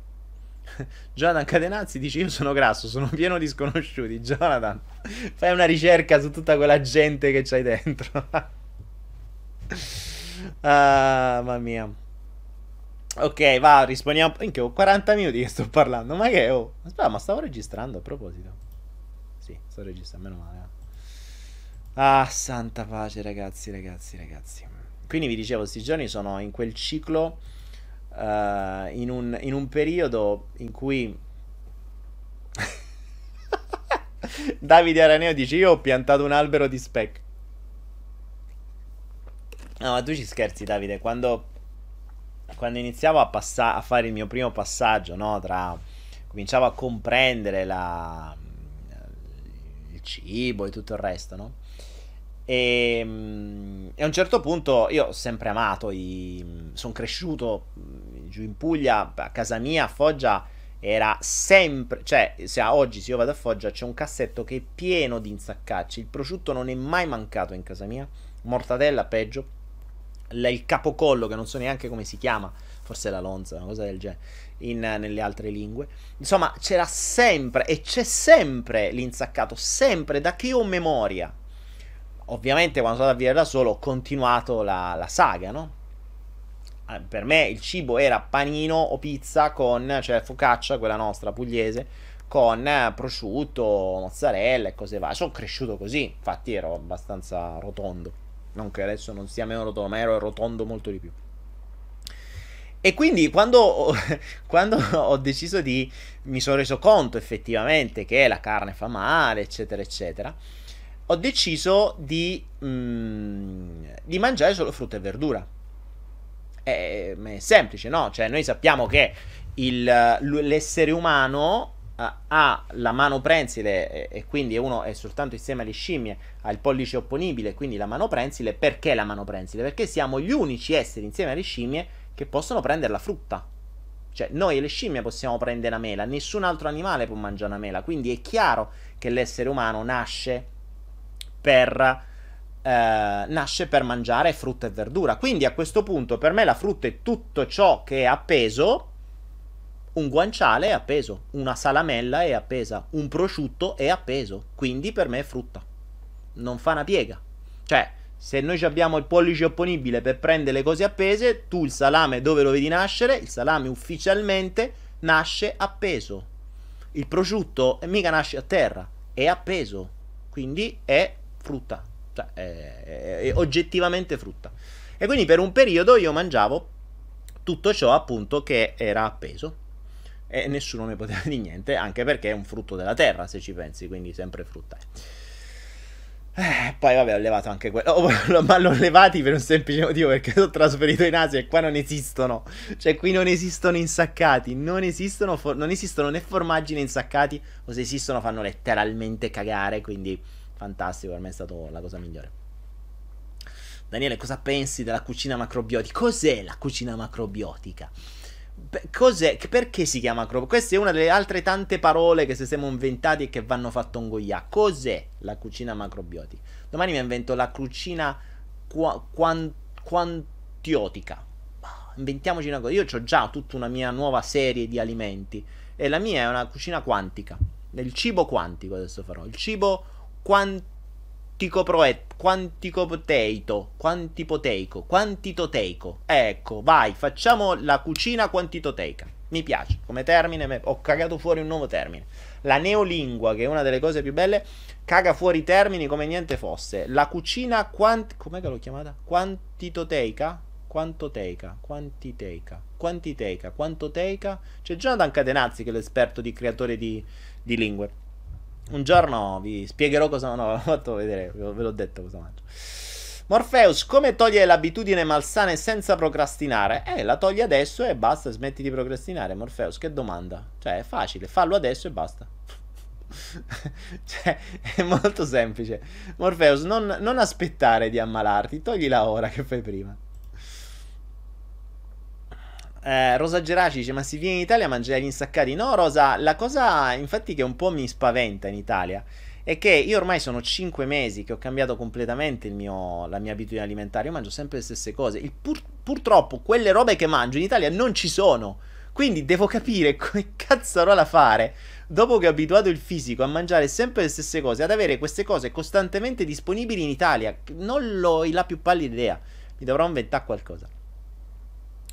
Jonathan Cadenazzi dice: Io sono grasso, sono pieno di sconosciuti. Jonathan, fai una ricerca su tutta quella gente che c'hai dentro. ah, mamma mia. Ok, va, rispondiamo. Minchia, ho 40 minuti che sto parlando. Ma che oh? Aspetta, ma stavo registrando a proposito. Sì, sto registrando, meno male. Eh. Ah, santa pace, ragazzi, ragazzi, ragazzi. Quindi vi dicevo, questi giorni sono in quel ciclo. Uh, in, un, in un periodo in cui Davide Araneo dice: Io ho piantato un albero di spec. No, ma tu ci scherzi, Davide. Quando quando iniziavo a, passa- a fare il mio primo passaggio, no, tra cominciavo a comprendere la, il cibo e tutto il resto, no? E, mm, e, a un certo punto io ho sempre amato, sono cresciuto mm, giù in Puglia, a casa mia, a Foggia era sempre, cioè se oggi se io vado a Foggia c'è un cassetto che è pieno di insaccacci, il prosciutto non è mai mancato in casa mia, mortadella peggio, il capocollo, che non so neanche come si chiama, forse la lonza, una cosa del genere, in, nelle altre lingue. Insomma, c'era sempre e c'è sempre l'insaccato, sempre da che ho memoria. Ovviamente quando sono andato a vivere da solo ho continuato la, la saga, no? Ah, per me il cibo era panino o pizza con, cioè focaccia, quella nostra pugliese, con prosciutto, mozzarella e cose varie. Sono cresciuto così, infatti ero abbastanza rotondo. Non che adesso non sia meno rotondo, ma ero rotondo molto di più. E quindi quando, quando, ho deciso di... mi sono reso conto effettivamente che la carne fa male, eccetera, eccetera, ho deciso di, mm, di mangiare solo frutta e verdura. È, è semplice, no? Cioè noi sappiamo che il, l'essere umano ha la mano prensile e, quindi uno è soltanto insieme alle scimmie, ha il pollice opponibile, quindi la mano prensile. Perché la mano prensile? Perché siamo gli unici esseri insieme alle scimmie che possono prendere la frutta. Cioè, noi le scimmie possiamo prendere la mela, nessun altro animale può mangiare una mela. Quindi è chiaro che l'essere umano nasce per. Eh, nasce per mangiare frutta e verdura. Quindi a questo punto, per me, la frutta è tutto ciò che è appeso un guanciale è appeso, una salamella è appesa, un prosciutto è appeso, quindi per me è frutta. Non fa una piega. Cioè, se noi abbiamo il pollice opponibile per prendere le cose appese, tu il salame dove lo vedi nascere? Il salame ufficialmente nasce appeso. Il prosciutto mica nasce a terra, è appeso, quindi è frutta. Cioè, è, è, è oggettivamente frutta. E quindi per un periodo io mangiavo tutto ciò appunto che era appeso e nessuno ne poteva di niente, anche perché è un frutto della terra, se ci pensi, quindi sempre frutta. Eh, poi vabbè, ho levato anche quello, oh, ma l'ho levati per un semplice motivo, perché sono trasferito in Asia e qua non esistono, cioè qui non esistono insaccati, non esistono, for- non esistono né formaggi né insaccati, o se esistono fanno letteralmente cagare, quindi fantastico, per me è stata la cosa migliore. Daniele, cosa pensi della cucina macrobiotica? Cos'è la cucina macrobiotica? Cos'è? Perché si chiama crop? Questa è una delle altre tante parole che si siamo inventati e che vanno fatto un goya. Cos'è la cucina macrobiotica? Domani mi invento la cucina qua, quan, quantiotica. Inventiamoci una cosa. Io ho già tutta una mia nuova serie di alimenti. E la mia è una cucina quantica. Il cibo quantico adesso farò. Il cibo quantico quanticoproet, quanticoteito, quantipoteico, quantitoteico. Ecco, vai, facciamo la cucina quantitoteica. Mi piace come termine, ho cagato fuori un nuovo termine. La neolingua, che è una delle cose più belle, caga fuori termini come niente fosse. La cucina quant... com'è che l'ho chiamata? Quantitoteica? Quantoteica, quantiteica, quantiteica, quantoteica. C'è Jonathan Catenazzi che è l'esperto di creatore di, di lingue. Un giorno vi spiegherò cosa no, ho fatto vedere, ve l'ho detto cosa mangio. Morpheus, come togliere l'abitudine malsana senza procrastinare? Eh, la togli adesso e basta, smetti di procrastinare. Morpheus, che domanda? Cioè, è facile, fallo adesso e basta. cioè, è molto semplice. Morpheus, non, non aspettare di ammalarti, toglila ora che fai prima. Eh, Rosa Geraci dice: Ma si viene in Italia a mangiare gli insaccati? No, Rosa, la cosa infatti che un po' mi spaventa in Italia è che io ormai sono 5 mesi che ho cambiato completamente mio, la mia abitudine alimentare. Io mangio sempre le stesse cose. Pur, purtroppo quelle robe che mangio in Italia non ci sono. Quindi devo capire come cazzarola fare dopo che ho abituato il fisico a mangiare sempre le stesse cose, ad avere queste cose costantemente disponibili in Italia. Non ho la più pallida idea. Mi dovrò inventare qualcosa.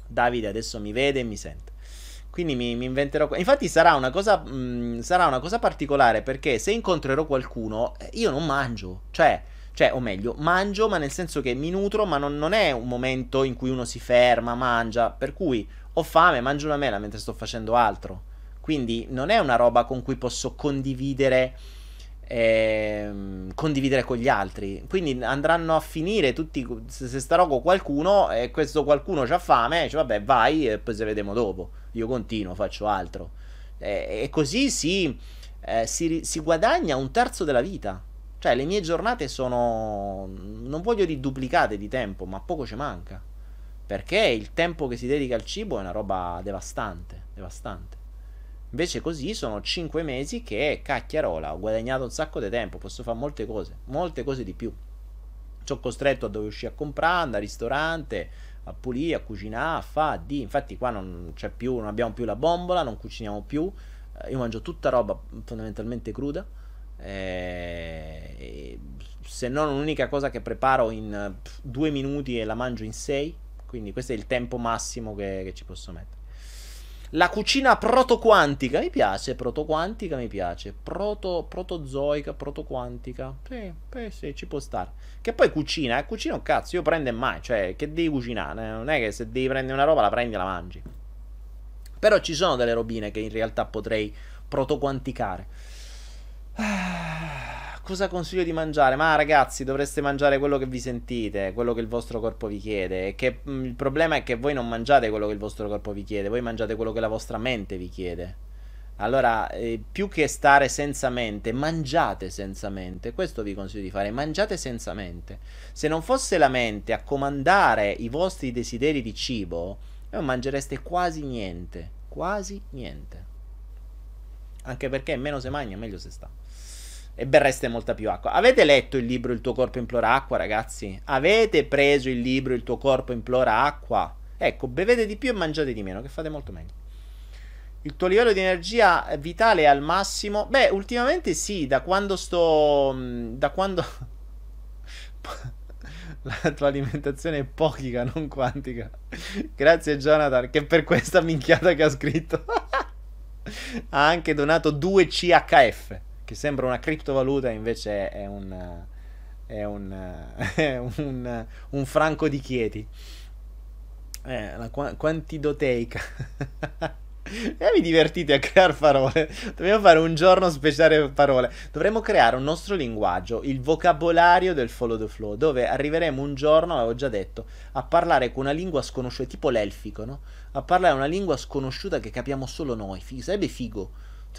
Davide adesso mi vede e mi sente. Quindi mi, mi inventerò. Infatti, sarà una, cosa, mh, sarà una cosa particolare perché se incontrerò qualcuno, eh, io non mangio. Cioè, cioè, o meglio, mangio, ma nel senso che mi nutro, ma non, non, è un momento in cui uno si ferma, mangia. Per cui ho fame, mangio una mela mentre sto facendo altro. Quindi non è una roba con cui posso condividere eh, condividere con gli altri. Quindi andranno a finire tutti. Se, starò con qualcuno e questo qualcuno ha fame, dice vabbè, vai e poi se vediamo dopo. Io continuo, faccio altro. Eh, e così si, eh, si, si guadagna un terzo della vita. Cioè, le mie giornate sono. Non voglio di duplicate di tempo, ma poco ci manca. Perché il tempo che si dedica al cibo è una roba devastante. Devastante. Invece così sono 5 mesi che cacchiarola, ho guadagnato un sacco di tempo, posso fare molte cose, molte cose di più. Ho costretto a dover uscire a comprare, andare al ristorante, a pulire, a cucinare, a fare, di. Infatti qua non c'è più, non abbiamo più la bombola, non cuciniamo più. Eh, io mangio tutta roba fondamentalmente cruda. Eh, se non un'unica cosa che preparo in due minuti e la mangio in sei. Quindi questo è il tempo massimo che, che ci posso mettere. La cucina protoquantica, mi piace, protoquantica mi piace, Proto, protozoica, protoquantica, sì, sì, sì, ci può stare. Che poi cucina, eh, cucina un cazzo, io prendo e mai, cioè, che devi cucinare, non è che se devi prendere una roba la prendi e la mangi. Però ci sono delle robine che in realtà potrei protoquanticare. Ah cosa consiglio di mangiare? Ma ragazzi, dovreste mangiare quello che vi sentite, quello che il vostro corpo vi chiede. Che, mm, il problema è che voi non mangiate quello che il vostro corpo vi chiede, voi mangiate quello che la vostra mente vi chiede. Allora, eh, più che stare senza mente, mangiate senza mente. Questo vi consiglio di fare, mangiate senza mente. Se non fosse la mente a comandare i vostri desideri di cibo, non mangereste quasi niente, quasi niente. Anche perché meno se mangia, meglio se sta e berreste molta più acqua. Avete letto il libro Il tuo corpo implora acqua, ragazzi? Avete preso il libro Il tuo corpo implora acqua? Ecco, bevete di più e mangiate di meno, che fate molto meglio. Il tuo livello di energia vitale è al massimo? Beh, ultimamente sì, da quando sto... Mm, da quando... La tua alimentazione è pochica, non quantica. Grazie Jonathan, che per questa minchiata che ha scritto ha anche donato 2 CHF che sembra una criptovaluta, invece è un, è un, è un, un franco di Chieti. Eh, la qu- quantidoteica. E vi divertite a creare parole. Dobbiamo fare un giorno speciale parole. Dovremmo creare un nostro linguaggio, il vocabolario del follow the flow, dove arriveremo un giorno, avevo già detto, a parlare con una lingua sconosciuta, tipo l'elfico, no? A parlare una lingua sconosciuta che capiamo solo noi. Figo, sarebbe figo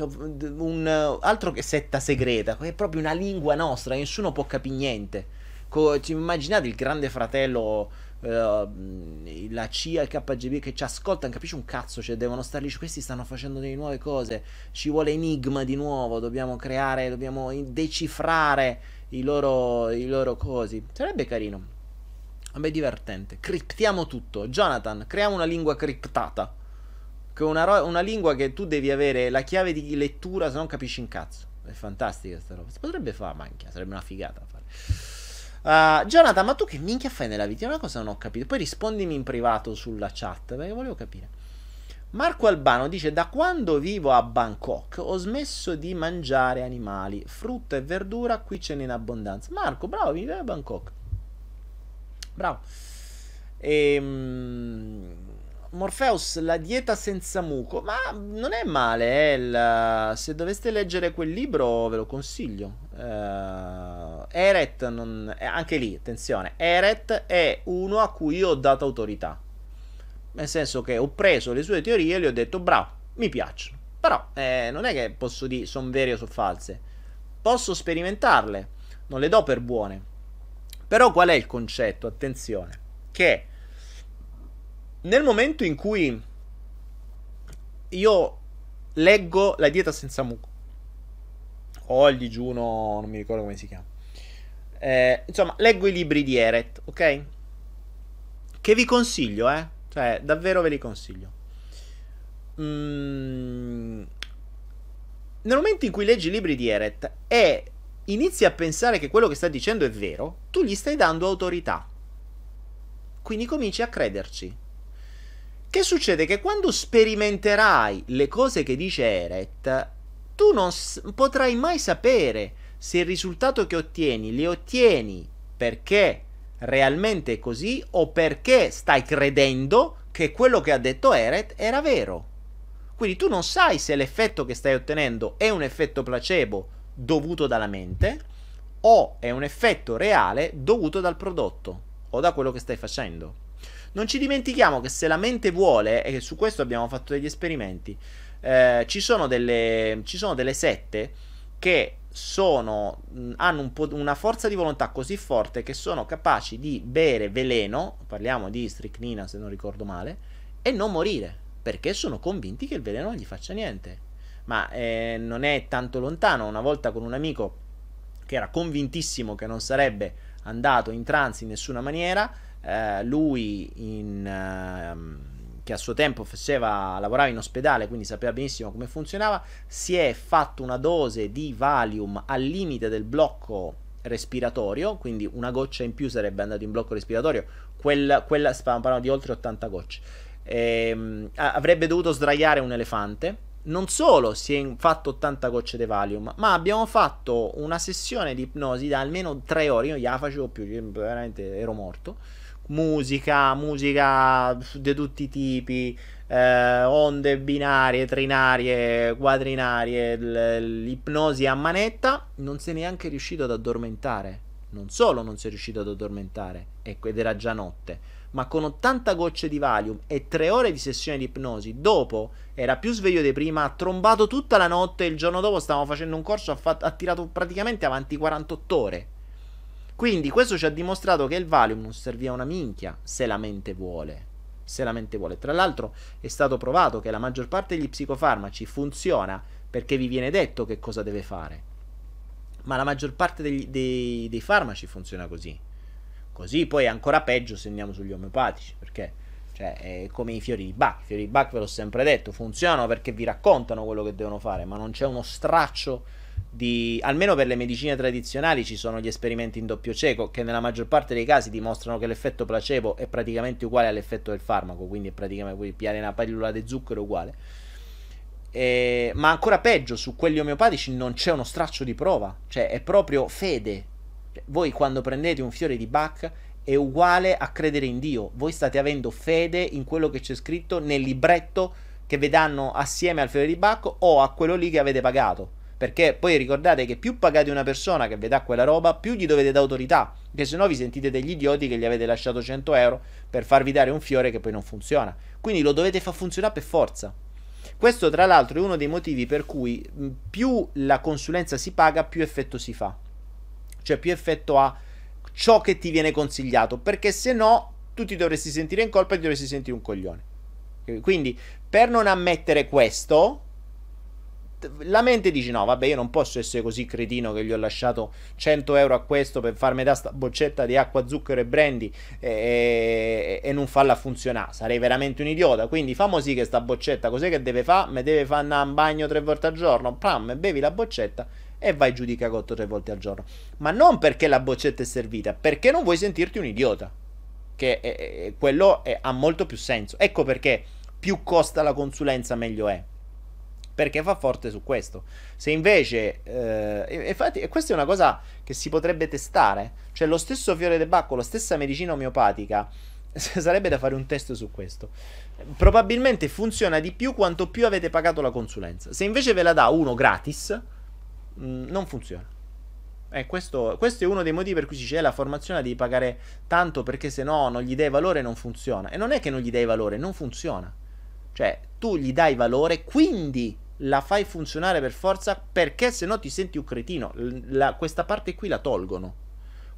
un altro che setta segreta, è proprio una lingua nostra, nessuno può capire niente. Co- ci immaginate il grande fratello, uh, la CIA, il KGB che ci ascoltano, capisci un cazzo, cioè devono stare lì, questi stanno facendo delle nuove cose, ci vuole enigma di nuovo, dobbiamo creare, dobbiamo decifrare i loro, i loro cosi. Sarebbe carino. Vabbè, divertente. Criptiamo tutto. Jonathan, creiamo una lingua criptata una, ro- una lingua che tu devi avere la chiave di lettura, se non capisci un cazzo. È fantastica questa roba. Si potrebbe fare, manchia, sarebbe una figata fare. Uh, Jonathan, ma tu che minchia fai nella vita? Una cosa non ho capito. Poi rispondimi in privato sulla chat, perché volevo capire. Marco Albano dice: Da quando vivo a Bangkok ho smesso di mangiare animali, frutta e verdura, qui ce n'è in abbondanza. Marco, bravo, vivi a Bangkok. Bravo. Ehm. Morpheus, la dieta senza muco. Ma non è male, eh, la... se doveste leggere quel libro ve lo consiglio. Uh, Eret, non... eh, anche lì, attenzione, Eret è uno a cui io ho dato autorità. Nel senso che ho preso le sue teorie e gli ho detto, bravo, mi piacciono. Però eh, non è che posso dire sono vere o sono false. Posso sperimentarle, non le do per buone. Però qual è il concetto? Attenzione, che nel momento in cui io leggo la dieta senza muco. O il digiuno, non mi ricordo come si chiama. Eh, insomma, leggo i libri di Eret, ok? Che vi consiglio, eh? Cioè, davvero ve li consiglio. Mm, nel momento in cui leggi i libri di Eret e inizi a pensare che quello che sta dicendo è vero, tu gli stai dando autorità. Quindi cominci a crederci. Che succede? Che quando sperimenterai le cose che dice Eret, tu non s- potrai mai sapere se il risultato che ottieni li ottieni perché realmente è così o perché stai credendo che quello che ha detto Eret era vero. Quindi tu non sai se l'effetto che stai ottenendo è un effetto placebo dovuto dalla mente o è un effetto reale dovuto dal prodotto o da quello che stai facendo. Non ci dimentichiamo che se la mente vuole, e su questo abbiamo fatto degli esperimenti, eh, ci, sono delle, ci sono delle sette che sono, hanno un una forza di volontà così forte che sono capaci di bere veleno, parliamo di stricnina se non ricordo male, e non morire, perché sono convinti che il veleno non gli faccia niente. Ma eh, non è tanto lontano, una volta con un amico che era convintissimo che non sarebbe andato in trance in nessuna maniera, eh, lui in, eh, che a suo tempo faceva, lavorava in ospedale, quindi sapeva benissimo come funzionava, si è fatto una dose di Valium al limite del blocco respiratorio, quindi una goccia in più sarebbe andato in blocco respiratorio, quella, quella parlando di oltre 80 gocce. Ehm, avrebbe dovuto sdraiare un elefante. Non solo si è fatto 80 gocce di Valium, ma abbiamo fatto una sessione di ipnosi da almeno 3 ore. Io non la facevo più, veramente ero morto musica, musica di tutti i tipi, eh, onde binarie, trinarie, quadrinarie, l'ipnosi a manetta, non è neanche riuscito ad addormentare. Non solo non è riuscito ad addormentare, ed era già notte, ma con 80 gocce di Valium e 3 ore di sessione di ipnosi, dopo era più sveglio di prima, ha trombato tutta la notte, il giorno dopo stavamo facendo un corso, ha, fatto, ha tirato praticamente avanti 48 ore. Quindi questo ci ha dimostrato che il Valium non serviva una minchia se la mente vuole. Se la mente vuole. Tra l'altro è stato provato che la maggior parte degli psicofarmaci funziona perché vi viene detto che cosa deve fare. Ma la maggior parte degli, dei, dei farmaci funziona così. Così poi è ancora peggio se andiamo sugli omeopatici, perché cioè, è come i fiori di Bach. I fiori di Bach ve l'ho sempre detto, funzionano perché vi raccontano quello che devono fare, ma non c'è uno straccio di, almeno per le medicine tradizionali ci sono gli esperimenti in doppio cieco che nella maggior parte dei casi dimostrano che l'effetto placebo è praticamente uguale all'effetto del farmaco, quindi è praticamente pigliare una pillola di zucchero uguale. E, ma ancora peggio, su quelli omeopatici non c'è uno straccio di prova, cioè è proprio fede. Voi quando prendete un fiore di Bach è uguale a credere in Dio, voi state avendo fede in quello che c'è scritto nel libretto che vi danno assieme al fiore di Bach o a quello lì che avete pagato. Perché poi ricordate che più pagate una persona che vi dà quella roba, più gli dovete dare autorità. Perché se no vi sentite degli idioti che gli avete lasciato 100 euro per farvi dare un fiore che poi non funziona. Quindi lo dovete far funzionare per forza. Questo, tra l'altro, è uno dei motivi per cui più la consulenza si paga, più effetto si fa. Cioè, più effetto ha ciò che ti viene consigliato. Perché se no, tu ti dovresti sentire in colpa e ti dovresti sentire un coglione. Quindi, per non ammettere questo, la mente dice no vabbè io non posso essere così cretino che gli ho lasciato 100 euro a questo per farmi da sta boccetta di acqua, zucchero e brandy e, e, non farla funzionare sarei veramente un idiota quindi famo sì che sta boccetta cos'è che deve fare? mi deve fare un bagno tre volte al giorno pam bevi la boccetta e vai giù di cagotto tre volte al giorno ma non perché la boccetta è servita perché non vuoi sentirti un idiota che è, è, quello ha molto più senso ecco perché più costa la consulenza meglio è perché fa forte su questo. Se invece, eh, infatti, questa è una cosa che si potrebbe testare, cioè lo stesso fiore del bacco, la stessa medicina omeopatica, sarebbe da fare un test su questo. Probabilmente funziona di più quanto più avete pagato la consulenza. Se invece ve la dà uno gratis, mh, mm, non funziona. Eh, questo, questo, è uno dei motivi per cui si dice la formazione devi pagare tanto perché se no non gli dai valore non funziona. E non è che non gli dai valore, non funziona. Cioè, tu gli dai valore, quindi la fai funzionare per forza perché se no ti senti un cretino. La, questa parte qui la tolgono.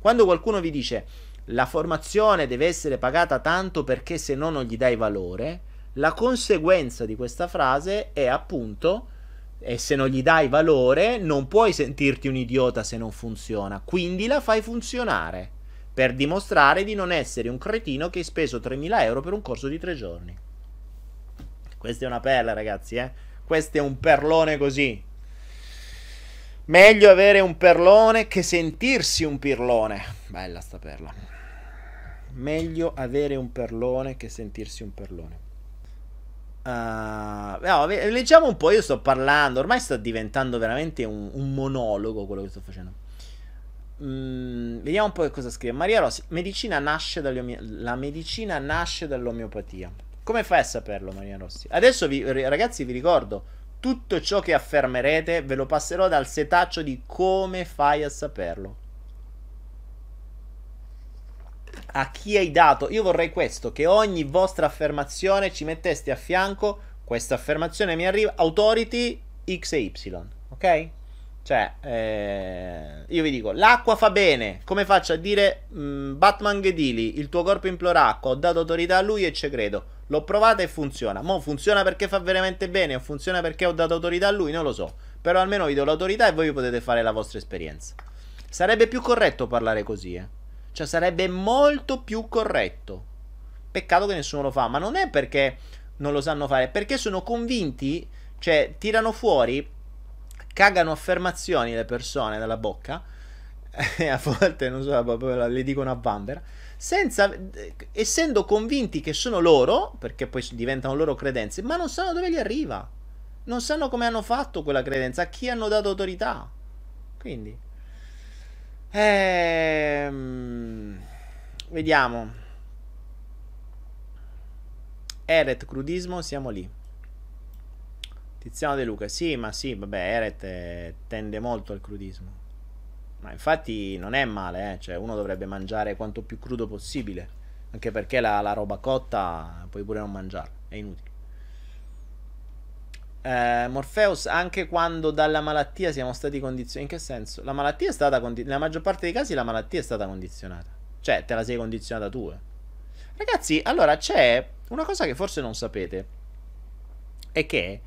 Quando qualcuno vi dice la formazione deve essere pagata tanto perché se no non gli dai valore, La conseguenza di questa frase è appunto, e se non gli dai valore, non puoi sentirti un idiota se non funziona, quindi la fai funzionare per dimostrare di non essere un cretino che hai speso 3.000 euro per un corso di tre giorni. Questa è una perla, ragazzi, eh? Questo è un perlone così. Meglio avere un perlone che sentirsi un pirlone. Bella sta perla. Meglio avere un perlone che sentirsi un perlone. Uh, no, leggiamo un po'. Io sto parlando. Ormai sta diventando veramente un, un monologo quello che sto facendo. Mm, vediamo un po' che cosa scrive. Maria Rossi. Medicina nasce la medicina nasce dall'omeopatia. Come fai a saperlo, Maria Rossi? Adesso, vi, ragazzi, vi ricordo tutto ciò che affermerete ve lo passerò dal setaccio di come fai a saperlo. A chi hai dato? Io vorrei questo, che ogni vostra affermazione ci metteste a fianco questa affermazione mi arriva authority X e Y, ok? Cioè, eh, io vi dico, l'acqua fa bene. Come faccio a dire mh, mm, Batman Gedili, il tuo corpo implora acqua, ho dato autorità a lui e ci credo. L'ho provata e funziona. Mo funziona perché fa veramente bene o funziona perché ho dato autorità a lui? Non lo so. Però almeno vi do l'autorità e voi potete fare la vostra esperienza. Sarebbe più corretto parlare così, eh. Cioè sarebbe molto più corretto. Peccato che nessuno lo fa, ma non è perché non lo sanno fare, è perché sono convinti, cioè tirano fuori, cagano affermazioni le persone dalla bocca, e a volte non so, le dicono a Vanvera senza, essendo convinti che sono loro, perché poi diventano loro credenze, ma non sanno dove gli arriva. Non sanno come hanno fatto quella credenza, a chi hanno dato autorità. Quindi, ehm, vediamo. Eret, crudismo, siamo lì. Tiziano De Luca, sì, ma sì, vabbè, Eret eh, tende molto al crudismo. Ma infatti non è male, eh? cioè uno dovrebbe mangiare quanto più crudo possibile. Anche perché la, la roba cotta puoi pure non mangiarla, è inutile. Eh, Morpheus, anche quando dalla malattia siamo stati condizionati. In che senso? La malattia è stata condizionata. Nella maggior parte dei casi la malattia è stata condizionata. Cioè, te la sei condizionata tu. Eh. Ragazzi, allora c'è una cosa che forse non sapete. È che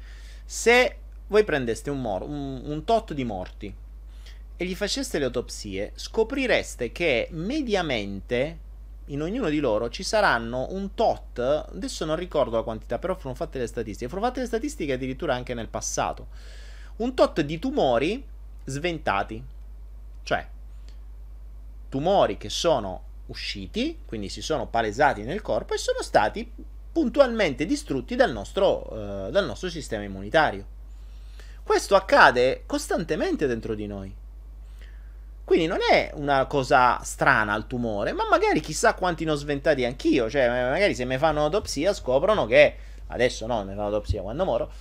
se voi prendeste un, mor- un, un tot di morti e gli faceste le autopsie, scoprireste che mediamente in ognuno di loro ci saranno un tot, adesso non ricordo la quantità, però furono fatte le statistiche, furono fatte le statistiche addirittura anche nel passato, un tot di tumori sventati, cioè tumori che sono usciti, quindi si sono palesati nel corpo e sono stati puntualmente distrutti dal nostro, uh, dal nostro sistema immunitario. Questo accade costantemente dentro di noi. Quindi non è una cosa strana il tumore, ma magari chissà quanti ne ho sventati anch'io. Cioè, magari se mi fanno un'autopsia scoprono che. Adesso no, mi fanno un'autopsia quando moro,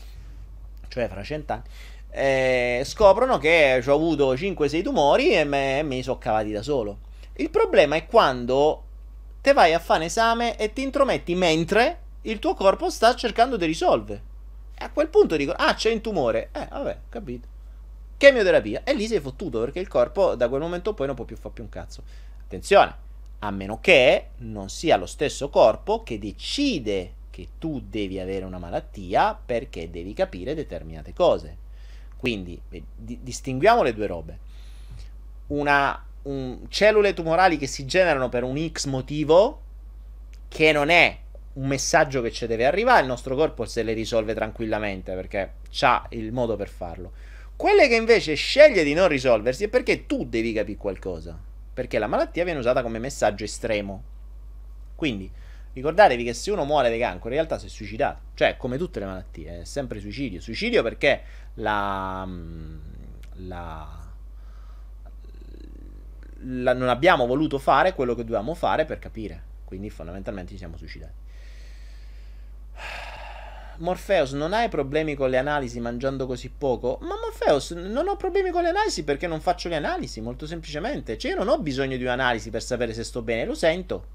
cioè fra cent'anni. Eh, scoprono che ho avuto 5-6 tumori e me, me li sono cavati da solo. Il problema è quando te vai a fare un esame e ti intrometti mentre il tuo corpo sta cercando di risolvere. E a quel punto dico: Ah, c'è un tumore. Eh, vabbè, capito chemioterapia e lì sei fottuto perché il corpo da quel momento poi non può più fare più un cazzo. Attenzione, a meno che non sia lo stesso corpo che decide che tu devi avere una malattia perché devi capire determinate cose. Quindi di- distinguiamo le due robe. Una un, cellule tumorali che si generano per un X motivo che non è un messaggio che ci deve arrivare, il nostro corpo se le risolve tranquillamente perché ha il modo per farlo quelle che invece sceglie di non risolversi è perché tu devi capire qualcosa. Perché la malattia viene usata come messaggio estremo. Quindi ricordatevi che se uno muore di cancro in realtà si è suicidato. Cioè, come tutte le malattie, è sempre suicidio. Suicidio perché la, mm, la, la, non abbiamo voluto fare quello che dovevamo fare per capire. Quindi fondamentalmente ci siamo suicidati. Morpheus, non hai problemi con le analisi mangiando così poco? Ma Morpheus, non ho problemi con le analisi perché non faccio le analisi, molto semplicemente. Cioè, io non ho bisogno di un'analisi per sapere se sto bene, lo sento.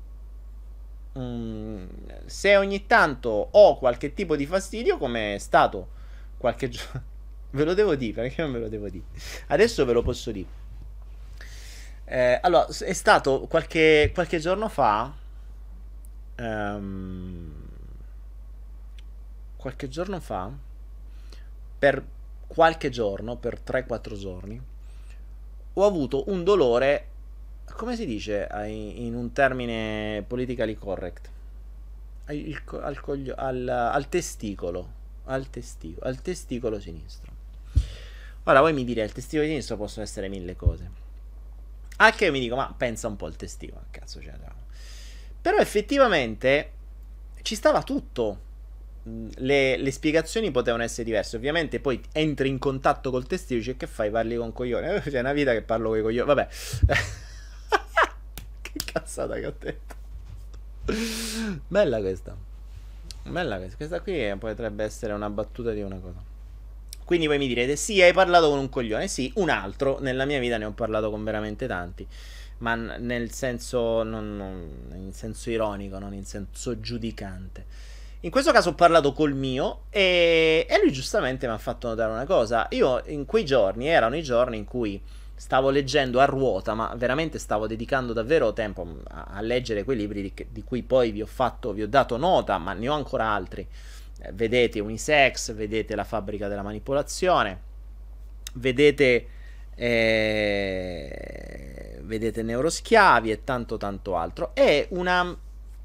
Mm, se ogni tanto ho qualche tipo di fastidio, come è stato qualche giorno... ve lo devo dire, perché non ve lo devo dire? Adesso ve lo posso dire. Eh, allora, è stato qualche, qualche giorno fa... Um, qualche giorno fa, per qualche giorno, per 3-4 giorni, ho avuto un dolore, come si dice in un termine politically correct? Al, al, al, al testicolo, al testicolo, al testicolo sinistro. Ora voi mi direte, il testicolo sinistro possono essere mille cose. Anche io mi dico, ma pensa un po' al testicolo, cazzo da... Però effettivamente ci stava tutto. Le, le, spiegazioni potevano essere diverse. Ovviamente poi entri in contatto col testicolo e dici che fai? Parli con coglioni. C'è una vita che parlo con i coglioni. Vabbè. che cazzata che ho detto. Bella questa. Bella questa. Questa qui potrebbe essere una battuta di una cosa. Quindi voi mi direte, sì, hai parlato con un coglione. Sì, un altro. Nella mia vita ne ho parlato con veramente tanti ma nel senso, non, non, in senso ironico, non in senso giudicante. In questo caso ho parlato col mio e, e lui giustamente mi ha fatto notare una cosa. Io in quei giorni, erano i giorni in cui stavo leggendo a ruota, ma veramente stavo dedicando davvero tempo a, a leggere quei libri di, di, cui poi vi ho fatto, vi ho dato nota, ma ne ho ancora altri. Eh, vedete Unisex, vedete La fabbrica della manipolazione, vedete eh, vedete neuroschiavi e tanto tanto altro. È una,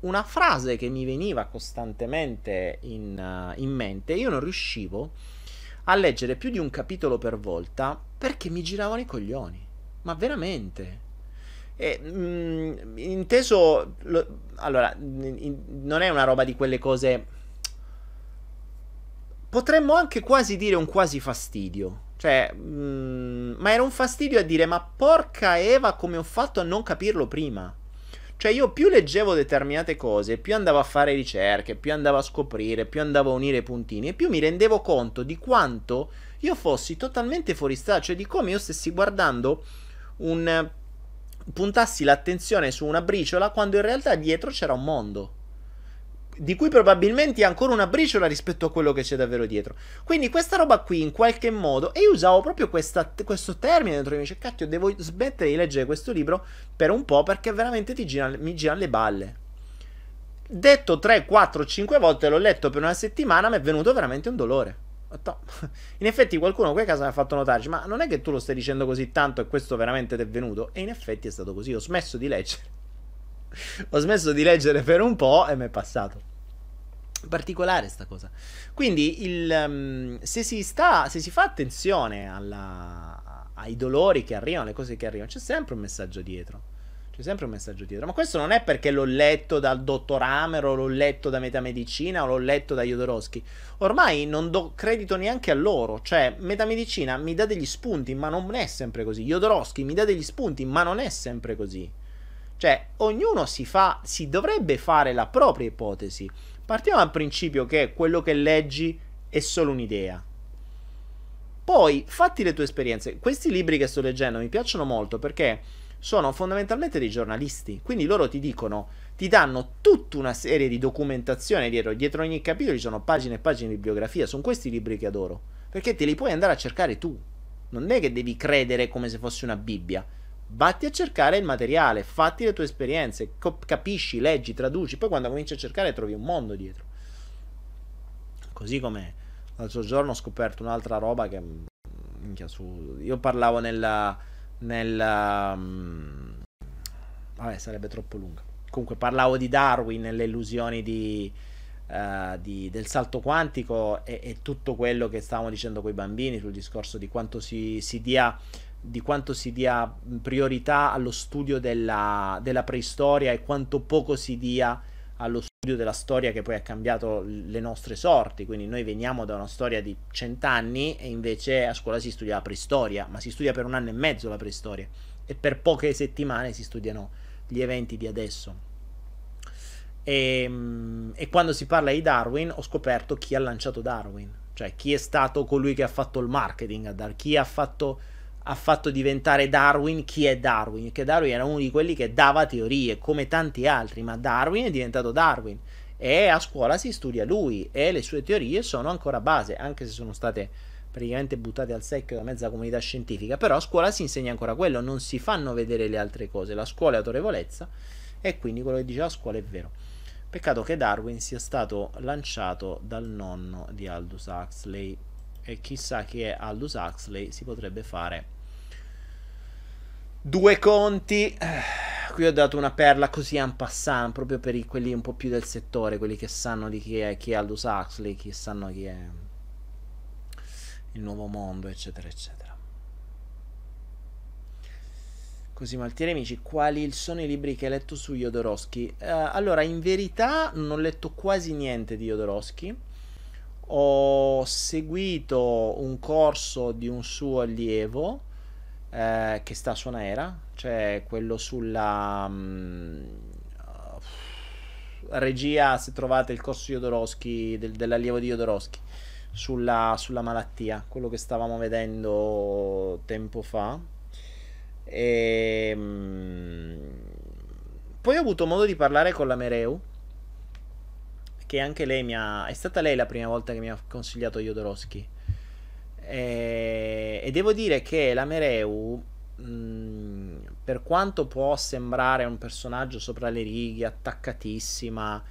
una frase che mi veniva costantemente in, uh, in mente. Io non riuscivo a leggere più di un capitolo per volta perché mi giravano i coglioni. Ma veramente. E, mh, mm, inteso, lo, allora, in, non è una roba di quelle cose. Potremmo anche quasi dire un quasi fastidio. Cioè, mh, mm, ma era un fastidio a dire, ma porca Eva, come ho fatto a non capirlo prima? Cioè, io più leggevo determinate cose, più andavo a fare ricerche, più andavo a scoprire, più andavo a unire i puntini, e più mi rendevo conto di quanto io fossi totalmente fuori strada, cioè di come io stessi guardando un. puntassi l'attenzione su una briciola quando in realtà dietro c'era un mondo di cui probabilmente è ancora una briciola rispetto a quello che c'è davvero dietro. Quindi questa roba qui in qualche modo, e io usavo proprio questa, questo termine dentro di me, dice cacchio devo smettere di leggere questo libro per un po' perché veramente ti girano, mi girano le balle. Detto 3, 4, 5 volte, l'ho letto per una settimana, mi è venuto veramente un dolore. In effetti qualcuno a quel caso mi ha fatto notare, ma non è che tu lo stai dicendo così tanto e questo veramente ti è venuto? E in effetti è stato così, ho smesso di leggere ho smesso di leggere per un po' e mi è passato. Particolare sta cosa. Quindi, il, um, se, si sta, se si fa attenzione alla, ai dolori che arrivano, alle cose che arrivano, c'è sempre un messaggio dietro. C'è sempre un messaggio dietro. Ma questo non è perché l'ho letto dal dottor Hammer o l'ho letto da Metamedicina o l'ho letto da Jodorowsky. Ormai non do credito neanche a loro. Cioè, Metamedicina mi dà degli spunti, ma non è sempre così. Jodorowsky mi dà degli spunti, ma non è sempre così. Cioè, ognuno si fa, si dovrebbe fare la propria ipotesi. Partiamo dal principio che quello che leggi è solo un'idea. Poi, fatti le tue esperienze. Questi libri che sto leggendo mi piacciono molto perché sono fondamentalmente dei giornalisti. Quindi loro ti dicono, ti danno tutta una serie di documentazione dietro. Dietro ogni capitolo ci sono pagine e pagine di bibliografia. Sono questi libri che adoro. Perché te li puoi andare a cercare tu. Non è che devi credere come se fosse una Bibbia Vatti a cercare il materiale, fatti le tue esperienze, capisci, leggi, traduci, poi quando cominci a cercare trovi un mondo dietro. Così come l'altro giorno ho scoperto un'altra roba che minchia, su, io parlavo nella nella um, vabbè, sarebbe troppo lunga. Comunque parlavo di Darwin nelle illusioni di, uh, di, del salto quantico e, e, tutto quello che stavamo dicendo con i bambini sul discorso di quanto si, si dia di quanto si dia priorità allo studio della, della, preistoria e quanto poco si dia allo studio della storia che poi ha cambiato le nostre sorti. Quindi noi veniamo da una storia di cent'anni e invece a scuola si studia la preistoria, ma si studia per un anno e mezzo la preistoria e per poche settimane si studiano gli eventi di adesso. E, ehm, e quando si parla di Darwin ho scoperto chi ha lanciato Darwin, cioè chi è stato colui che ha fatto il marketing a Darwin, chi ha fatto ha fatto diventare Darwin chi è Darwin, che Darwin era uno di quelli che dava teorie come tanti altri, ma Darwin è diventato Darwin. E a scuola si studia lui e le sue teorie sono ancora base, anche se sono state praticamente buttate al secchio da mezza comunità scientifica, però a scuola si insegna ancora quello, non si fanno vedere le altre cose, la scuola è autorevolezza e quindi quello che dice la scuola è vero. Peccato che Darwin sia stato lanciato dal nonno di Aldous Huxley. E chissà chi è Aldous Huxley si potrebbe fare due conti. Qui ho dato una perla così en passant, proprio per i, quelli un po' più del settore, quelli che sanno di chi è, chi è Aldous Huxley, chi sanno chi è il nuovo mondo, eccetera, eccetera. Così, Maltieri amici, quali sono i libri che hai letto su Jodorowsky? Uh, allora, in verità non ho letto quasi niente di Jodorowsky. Ho seguito un corso di un suo allievo eh, che sta su Anaera, cioè quello sulla um, regia, se trovate il corso Jodorowsky, del, dell'allievo di Jodorowsky, sulla, sulla malattia, quello che stavamo vedendo tempo fa e, ehm, poi ho avuto modo di parlare con la Mereu, che anche lei mi ha... È stata lei la prima volta che mi ha consigliato Jodorowsky. E, e devo dire che la Mereu, mh, per quanto può sembrare un personaggio sopra le righe, attaccatissima,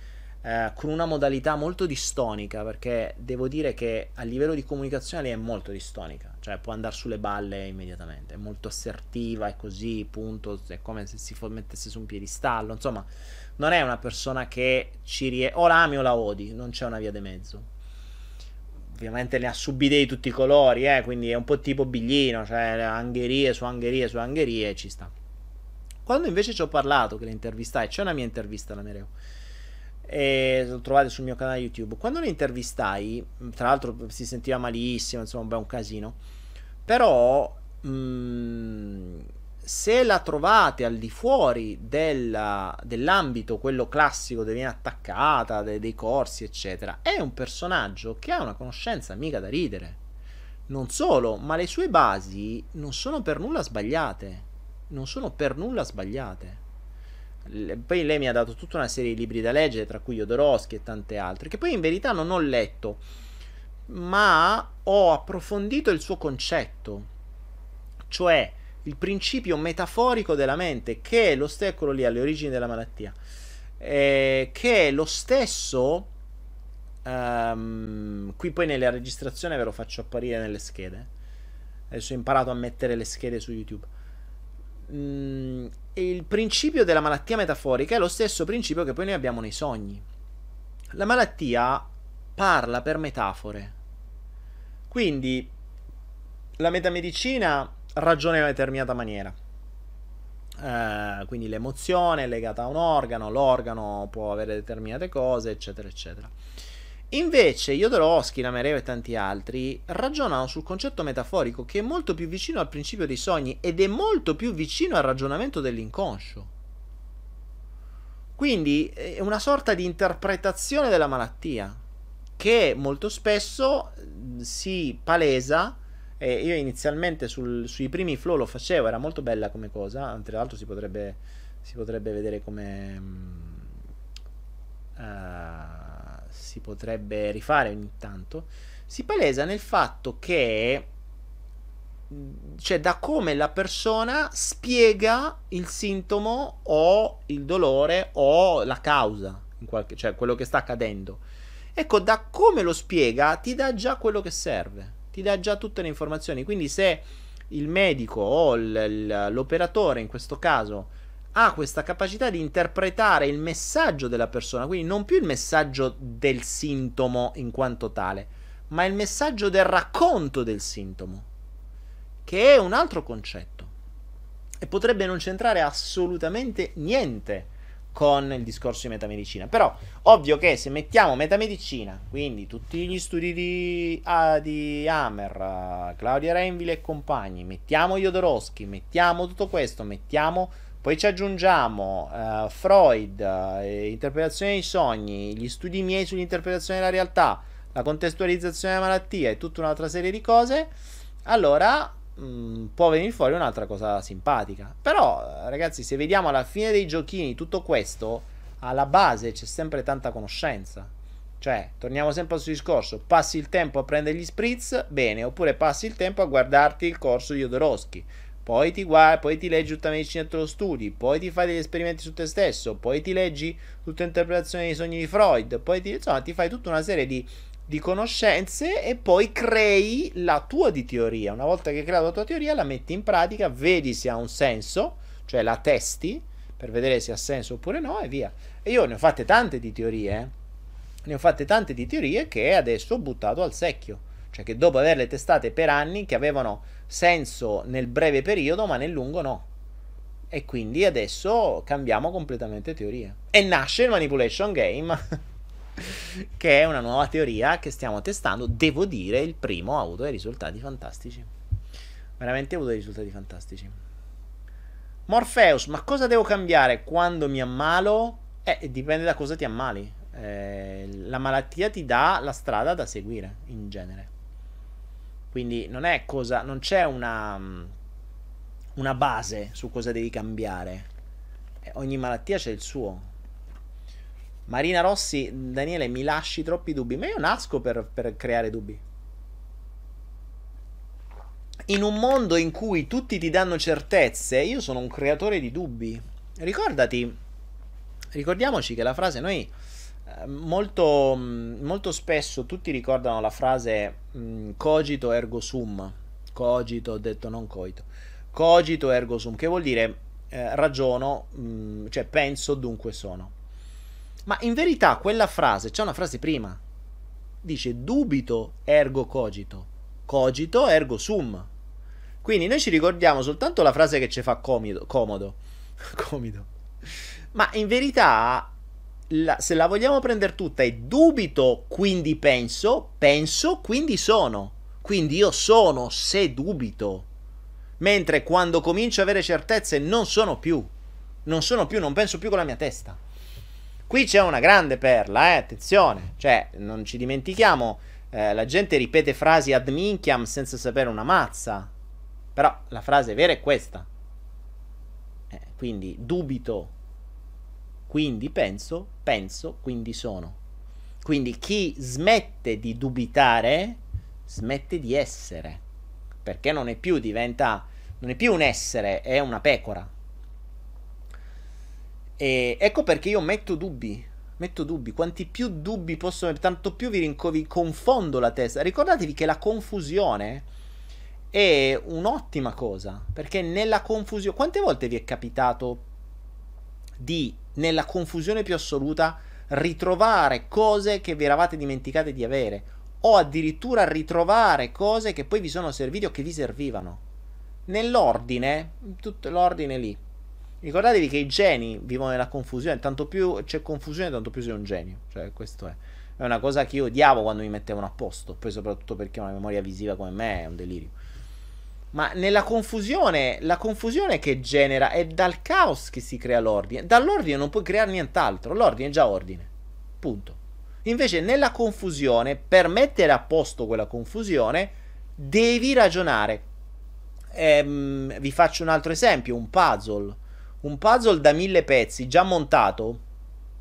eh, con una modalità molto distonica, perché devo dire che a livello di comunicazione lei è molto distonica, cioè può andare sulle balle immediatamente, è molto assertiva, è così, punto, è come se si mettesse su un piedistallo, insomma, non è una persona che ci riesce, o la ami o la odi, non c'è una via di mezzo. Ovviamente ne ha subite di tutti i colori, eh, quindi è un po' tipo biglino, cioè angherie su angherie su angherie, ci sta. Quando invece ci ho parlato, che le intervistai, c'è una mia intervista alla Mereu, e lo trovate sul mio canale YouTube. Quando lo intervistai, tra l'altro si sentiva malissimo, insomma, beh, un casino. Però, mh, mm, se la trovate al di fuori della, dell'ambito, quello classico dove viene attaccata, dei, dei corsi, eccetera, è un personaggio che ha una conoscenza mica da ridere. Non solo, ma le sue basi non sono per nulla sbagliate. Non sono per nulla sbagliate. Poi lei mi ha dato tutta una serie di libri da leggere, tra cui Jodorowsky e tante altre, che poi in verità non ho letto, ma ho approfondito il suo concetto, cioè il principio metaforico della mente, che è lo stesso lì alle origini della malattia, eh, che è lo stesso. Um, qui poi nella registrazione ve lo faccio apparire nelle schede. Adesso ho imparato a mettere le schede su YouTube. Mm, il principio della malattia metaforica è lo stesso principio che poi noi abbiamo nei sogni. La malattia parla per metafore. Quindi la metamedicina ragiona in una determinata maniera. Eh, quindi l'emozione è legata a un organo, l'organo può avere determinate cose, eccetera, eccetera. Invece Jodorowsky, Namereo e tanti altri ragionano sul concetto metaforico che è molto più vicino al principio dei sogni ed è molto più vicino al ragionamento dell'inconscio. Quindi è una sorta di interpretazione della malattia che molto spesso si palesa. E io inizialmente sul, sui primi flow lo facevo, era molto bella come cosa. Tra l'altro si potrebbe, si potrebbe vedere come. Uh, si potrebbe rifare ogni tanto, si palesa nel fatto che cioè da come la persona spiega il sintomo o il dolore o la causa, qualche, cioè quello che sta accadendo. Ecco, da come lo spiega ti dà già quello che serve, ti dà già tutte le informazioni. Quindi se il medico o l'operatore in questo caso ha questa capacità di interpretare il messaggio della persona, quindi non più il messaggio del sintomo in quanto tale, ma il messaggio del racconto del sintomo, che è un altro concetto e potrebbe non c'entrare assolutamente niente con il discorso di metamedicina. Però, ovvio che se mettiamo metamedicina, quindi tutti gli studi di, uh, di Hammer, Claudia Renville e compagni, mettiamo Jodorowsky, mettiamo tutto questo, mettiamo poi ci aggiungiamo uh, Freud, uh, interpretazione dei sogni, gli studi miei sull'interpretazione della realtà, la contestualizzazione della malattia e tutta un'altra serie di cose. Allora mh, mm, può venire fuori un'altra cosa simpatica. Però, ragazzi, se vediamo alla fine dei giochini tutto questo, alla base c'è sempre tanta conoscenza. Cioè, torniamo sempre al suo discorso: passi il tempo a prendere gli spritz, bene, oppure passi il tempo a guardarti il corso di Jodorowsky poi ti guardi, poi ti leggi tutta la medicina e te lo studi, poi ti fai degli esperimenti su te stesso, poi ti leggi tutta l'interpretazione dei sogni di Freud, poi ti, insomma, ti fai tutta una serie di, di conoscenze e poi crei la tua di teoria. Una volta che hai creato la tua teoria, la metti in pratica, vedi se ha un senso, cioè la testi per vedere se ha senso oppure no e via. E io ne ho fatte tante di teorie, eh? ne ho fatte tante di teorie che adesso ho buttato al secchio. Cioè che dopo averle testate per anni, che avevano senso nel breve periodo, ma nel lungo no. E quindi adesso cambiamo completamente teoria. E nasce il Manipulation Game, che è una nuova teoria che stiamo testando. Devo dire, il primo ha avuto dei risultati fantastici. Veramente ha avuto dei risultati fantastici. Morpheus, ma cosa devo cambiare quando mi ammalo? Eh, dipende da cosa ti ammali. Eh, la malattia ti dà la strada da seguire, in genere. Quindi non è cosa, non c'è una, una base su cosa devi cambiare. Eh, ogni malattia c'è il suo. Marina Rossi, Daniele, mi lasci troppi dubbi. Ma io nasco per, per creare dubbi. In un mondo in cui tutti ti danno certezze, io sono un creatore di dubbi. Ricordati, ricordiamoci che la frase noi molto, molto, spesso tutti ricordano la frase mh, cogito ergo sum. Cogito, ho detto non coito. Cogito ergo sum, che vuol dire eh, ragiono, mh, cioè penso, dunque sono. Ma in verità quella frase, c'è una frase prima. Dice dubito ergo cogito. Cogito ergo sum. Quindi noi ci ricordiamo soltanto la frase che ci fa comodo. comodo. comodo. Ma in verità la, se la vogliamo prendere tutta è dubito, quindi penso, penso, quindi sono. Quindi io sono se dubito. Mentre quando comincio ad avere certezze non sono più. Non sono più, non penso più con la mia testa. Qui c'è una grande perla, eh, attenzione. Cioè, non ci dimentichiamo, eh, la gente ripete frasi ad minchiam senza sapere una mazza. Però la frase vera è questa. Eh, quindi dubito, quindi penso, penso, quindi sono. Quindi chi smette di dubitare, smette di essere. Perché non è più, diventa, non è più un essere, è una pecora. E ecco perché io metto dubbi. Metto dubbi. Quanti più dubbi possono, tanto più vi, rincovi, confondo la testa. Ricordatevi che la confusione è un'ottima cosa. Perché nella confusione. Quante volte vi è capitato di nella confusione più assoluta, ritrovare cose che vi eravate dimenticate di avere, o addirittura ritrovare cose che poi vi sono servite o che vi servivano. Nell'ordine, tutto l'ordine lì. Ricordatevi che i geni vivono nella confusione, tanto più c'è confusione, tanto più sei un genio. Cioè, questo è. È una cosa che io odiavo quando mi mettevano a posto, poi soprattutto perché una memoria visiva come me è un delirio. Ma nella confusione, la confusione che genera è dal caos che si crea l'ordine. Dall'ordine non puoi creare nient'altro, l'ordine è già ordine. Punto. Invece nella confusione, per mettere a posto quella confusione, devi ragionare. Ehm, vi faccio un altro esempio, un puzzle. Un puzzle da mille pezzi già montato.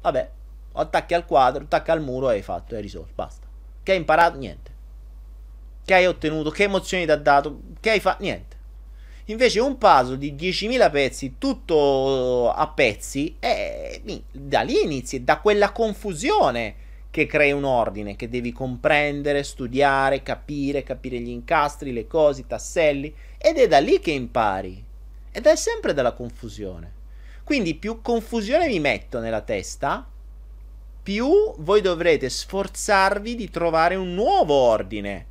Vabbè, attacchi al quadro, attacchi al muro e hai fatto, hai risolto, basta. Che hai imparato? Niente che hai ottenuto, che emozioni ti ha dato, che hai fatto, niente. Invece un puzzle di 10.000 pezzi, tutto a pezzi, e da lì inizi, da quella confusione che crei un ordine, che devi comprendere, studiare, capire, capire gli incastri, le cose, i tasselli, ed è da lì che impari. Ed è sempre dalla confusione. Quindi più confusione vi metto nella testa, più voi dovrete sforzarvi di trovare un nuovo ordine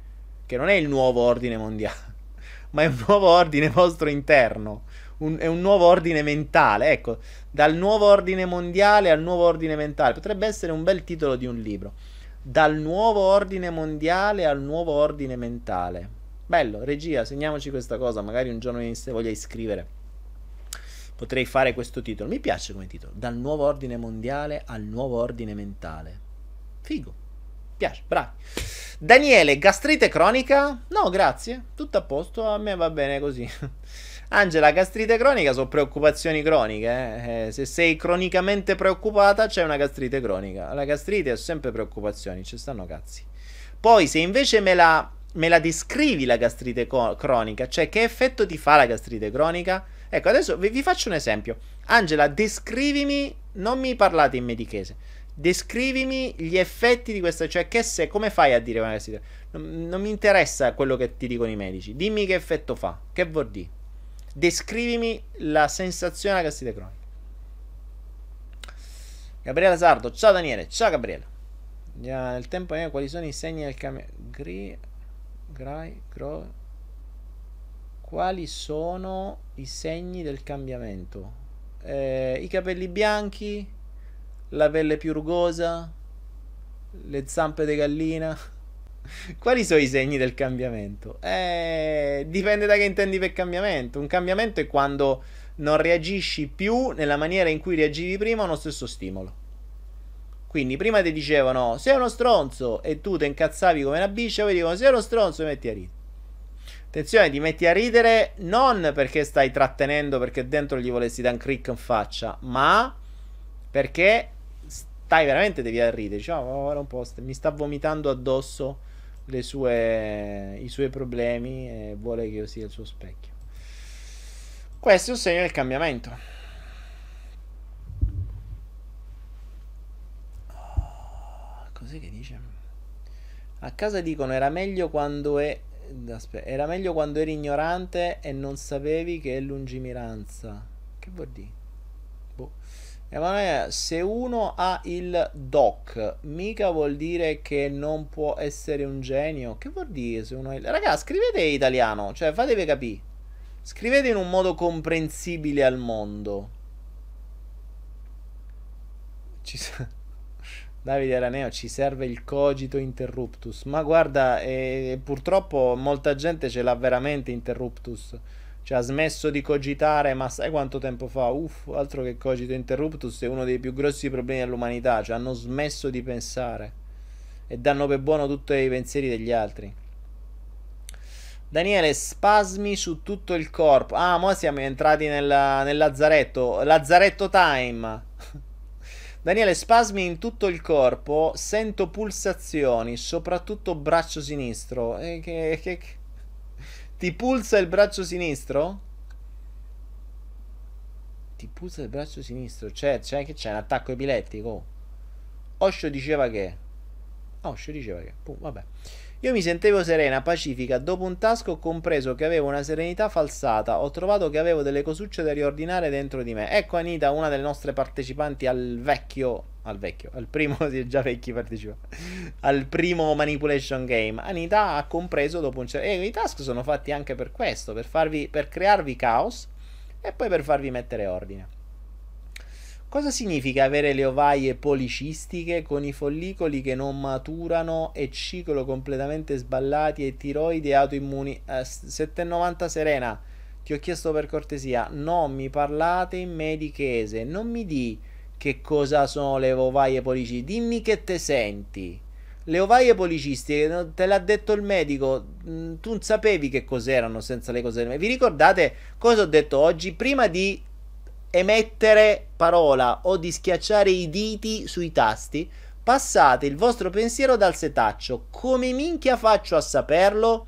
che non è il nuovo ordine mondiale, ma è un nuovo ordine vostro interno, un, è un nuovo ordine mentale, ecco, dal nuovo ordine mondiale al nuovo ordine mentale, potrebbe essere un bel titolo di un libro, dal nuovo ordine mondiale al nuovo ordine mentale. Bello, regia, segniamoci questa cosa, magari un giorno mi voglia iscrivere. Potrei fare questo titolo, mi piace come titolo, dal nuovo ordine mondiale al nuovo ordine mentale. Figo, piace, bravi. Daniele, gastrite cronica? No, grazie. Tutto a posto, a me va bene così. Angela, gastrite cronica sono preoccupazioni croniche. Eh? Eh, se sei cronicamente preoccupata, c'è una gastrite cronica. La gastrite è sempre preoccupazioni, ci stanno cazzi. Poi, se invece me la me la descrivi la gastrite co- cronica? Cioè, che effetto ti fa la gastrite cronica? Ecco, adesso vi, vi faccio un esempio. Angela, descrivimi, non mi parlate in medichese, descrivimi gli effetti di questa, cioè che se, come fai a dire una gastrite? Non, non mi interessa quello che ti dicono i medici, dimmi che effetto fa, che vuol dire? Descrivimi la sensazione della gastrite cronica. Gabriele Sardo, ciao Daniele, ciao Gabriele. Ja, nel tempo eh, quali sono i segni del cambio? Gri, grai, gro, quali sono i segni del cambiamento? Eh, I capelli bianchi, la pelle più rugosa, le zampe di gallina. Quali sono i segni del cambiamento? Eh, dipende da che intendi per cambiamento. Un cambiamento è quando non reagisci più nella maniera in cui reagivi prima a uno stesso stimolo. Quindi prima ti dicevano sei uno stronzo e tu ti incazzavi come una biscia, poi dicono sei uno stronzo e metti a ridere. Attenzione, ti metti a ridere non perché stai trattenendo perché dentro gli volessi dare un crick in faccia, ma perché stai veramente devi a ridere. Diciamo, oh, ora un po', mi sta vomitando addosso sue, i suoi problemi e vuole che io sia il suo specchio. Questo è un segno del cambiamento. Cos'è che dice? A casa dicono era meglio quando è Aspetta, era meglio quando eri ignorante e non sapevi che è lungimiranza. Che vuol dire? Boh. Emanuele, se uno ha il doc, mica vuol dire che non può essere un genio. Che vuol dire se uno ha il... Raga, scrivete italiano, cioè fatevi capire. Scrivete in un modo comprensibile al mondo. Ci sa... Davide Araneo ci serve il cogito interruptus. Ma guarda, eh, purtroppo molta gente ce l'ha veramente interruptus. Cioè ha smesso di cogitare, ma sai quanto tempo fa? Uff, altro che cogito interruptus è uno dei più grossi problemi dell'umanità. Cioè hanno smesso di pensare e danno per buono tutti i pensieri degli altri. Daniele, spasmi su tutto il corpo. Ah, mo siamo entrati nella, nel lazzaretto. Lazzaretto time. Daniele, spasmi in tutto il corpo, sento pulsazioni, soprattutto braccio sinistro. Eh, che, che, che... Ti pulsa il braccio sinistro? Ti pulsa il braccio sinistro? C'è, c'è, che c'è un attacco epilettico? Osho diceva che... Osho diceva che... Pum, vabbè. Io mi sentivo serena, pacifica. Dopo un task ho compreso che avevo una serenità falsata. Ho trovato che avevo delle cosucce da riordinare dentro di me. Ecco Anita, una delle nostre partecipanti al vecchio. Al vecchio, al primo, sì, già vecchi partecipanti. Al primo manipulation game. Anita ha compreso dopo un certo. E i task sono fatti anche per questo: per, farvi, per crearvi caos e poi per farvi mettere ordine. Cosa significa avere le ovaie policistiche con i follicoli che non maturano e ciclo completamente sballati e tiroidi autoimmuni? Eh, 790 Serena, ti ho chiesto per cortesia, non mi parlate in medichese, non mi di che cosa sono le ovaie policistiche, dimmi che te senti. Le ovaie policistiche, te l'ha detto il medico, mm, tu non sapevi che cos'erano senza le cose. Vi ricordate cosa ho detto oggi? Prima di emettere parola o di schiacciare i diti sui tasti, passate il vostro pensiero dal setaccio. Come minchia faccio a saperlo?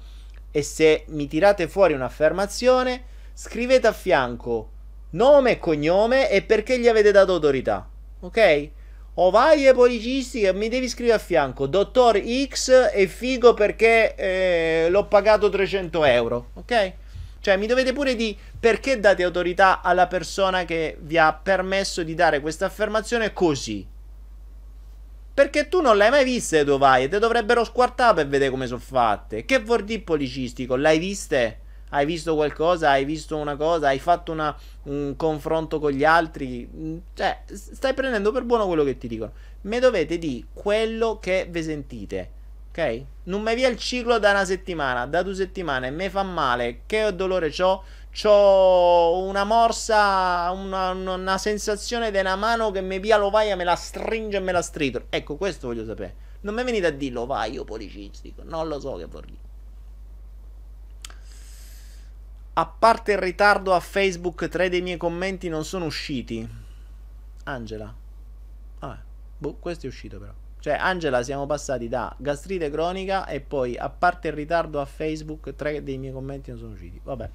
E se mi tirate fuori un'affermazione, scrivete a fianco nome e cognome e perché gli avete dato autorità. Ok? Ovaie policistiche, mi devi scrivere a fianco. Dottor X è figo perché eh, l'ho pagato 300 euro. Ok? Cioè, mi dovete pure dire perché date autorità alla persona che vi ha permesso di dare questa affermazione così. Perché tu non l'hai mai vista le vai e te dovrebbero squartare per vedere come sono fatte. Che vuol dire policistico? L'hai viste? Hai visto qualcosa? Hai visto una cosa? Hai fatto una, un confronto con gli altri? Mm, cioè, stai prendendo per buono quello che ti dicono. Me dovete dire quello che vi sentite. Ok? Non mi via il ciclo da una settimana, da due settimane, mi fa male, che dolore ho? Ho una morsa, una, una sensazione di una mano che mi via l'ovaia, me la stringe e me la stritolo. Ecco, questo voglio sapere. Non mi venite a dire l'ovaio policistico, non lo so che vuol. A parte il ritardo a Facebook, tre dei miei commenti non sono usciti. Angela. Ah, boh, questo è uscito però. Cioè, Angela, siamo passati da gastrite cronica e poi, a parte il ritardo a Facebook, tre dei miei commenti non sono usciti. Vabbè.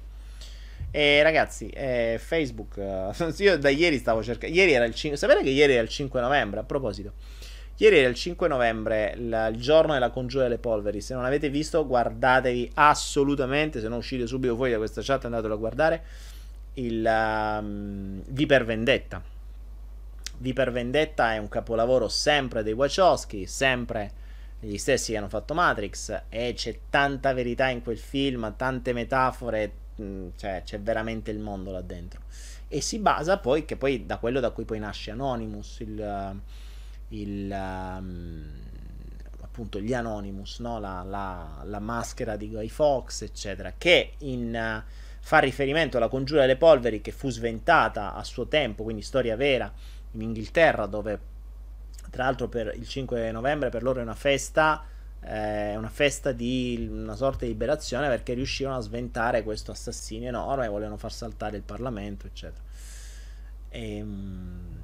E ragazzi, eh, Facebook, uh, io da ieri stavo cercando. Ieri era il 5. Sapete che ieri era il 5 novembre? A proposito, ieri era il 5 novembre, il, il giorno della congiura delle polveri. Se non avete visto, guardatevi assolutamente. Se non uscite subito fuori da questa chat, andatelo a guardare. Il um, Viper Vendetta. Viper Vendetta è un capolavoro sempre dei Wachowski, sempre gli stessi che hanno fatto Matrix. E c'è tanta verità in quel film, tante metafore cioè c'è veramente il mondo là dentro. E si basa poi, che poi da quello da cui poi nasce Anonymous, il, il um, appunto gli Anonymous, no? la, la, la, maschera di Guy Fox, eccetera, che in, uh, fa riferimento alla congiura delle polveri che fu sventata a suo tempo, quindi storia vera, in Inghilterra, dove tra l'altro per il 5 novembre per loro è una festa è una festa di una sorta di liberazione perché riuscivano a sventare questo assassinio enorme, e volevano far saltare il Parlamento, eccetera. E, ehm,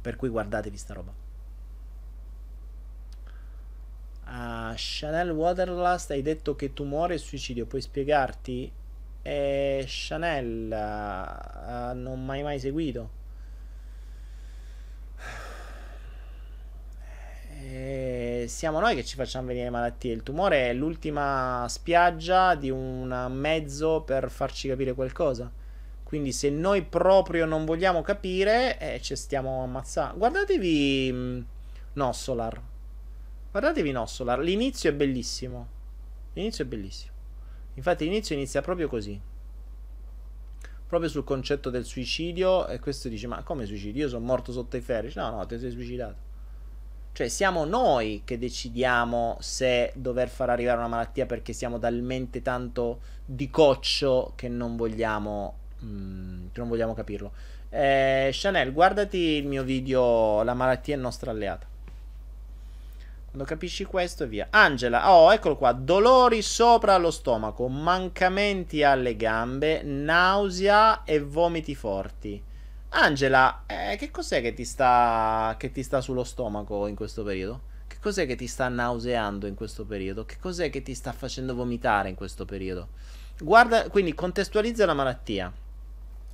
per cui guardatevi sta roba. Uh, Chanel Waterlust, hai detto che tumore e suicidio, puoi spiegarti? Eh, Chanel, uh, non mai mai seguito. E siamo noi che ci facciamo venire malattie. Il tumore è l'ultima spiaggia di un mezzo per farci capire qualcosa. Quindi se noi proprio non vogliamo capire, eh, ci stiamo ammazzando. Guardatevi mm, Nossolar. Guardatevi Nossolar. L'inizio è bellissimo. L'inizio è bellissimo. Infatti l'inizio inizia proprio così. Proprio sul concetto del suicidio. E questo dice, ma come suicidio? Io sono morto sotto i ferri. No, no, ti sei suicidato. Cioè siamo noi che decidiamo se dover far arrivare una malattia perché siamo talmente tanto di coccio che non vogliamo, mm, che non vogliamo capirlo. Eh, Chanel, guardati il mio video La malattia è nostra alleata. Quando capisci questo e via. Angela, oh, eccolo qua. Dolori sopra lo stomaco, mancamenti alle gambe, nausea e vomiti forti. Angela, eh, che cos'è che ti, sta, che ti sta sullo stomaco in questo periodo? Che cos'è che ti sta nauseando in questo periodo? Che cos'è che ti sta facendo vomitare in questo periodo? Guarda, quindi contestualizza la malattia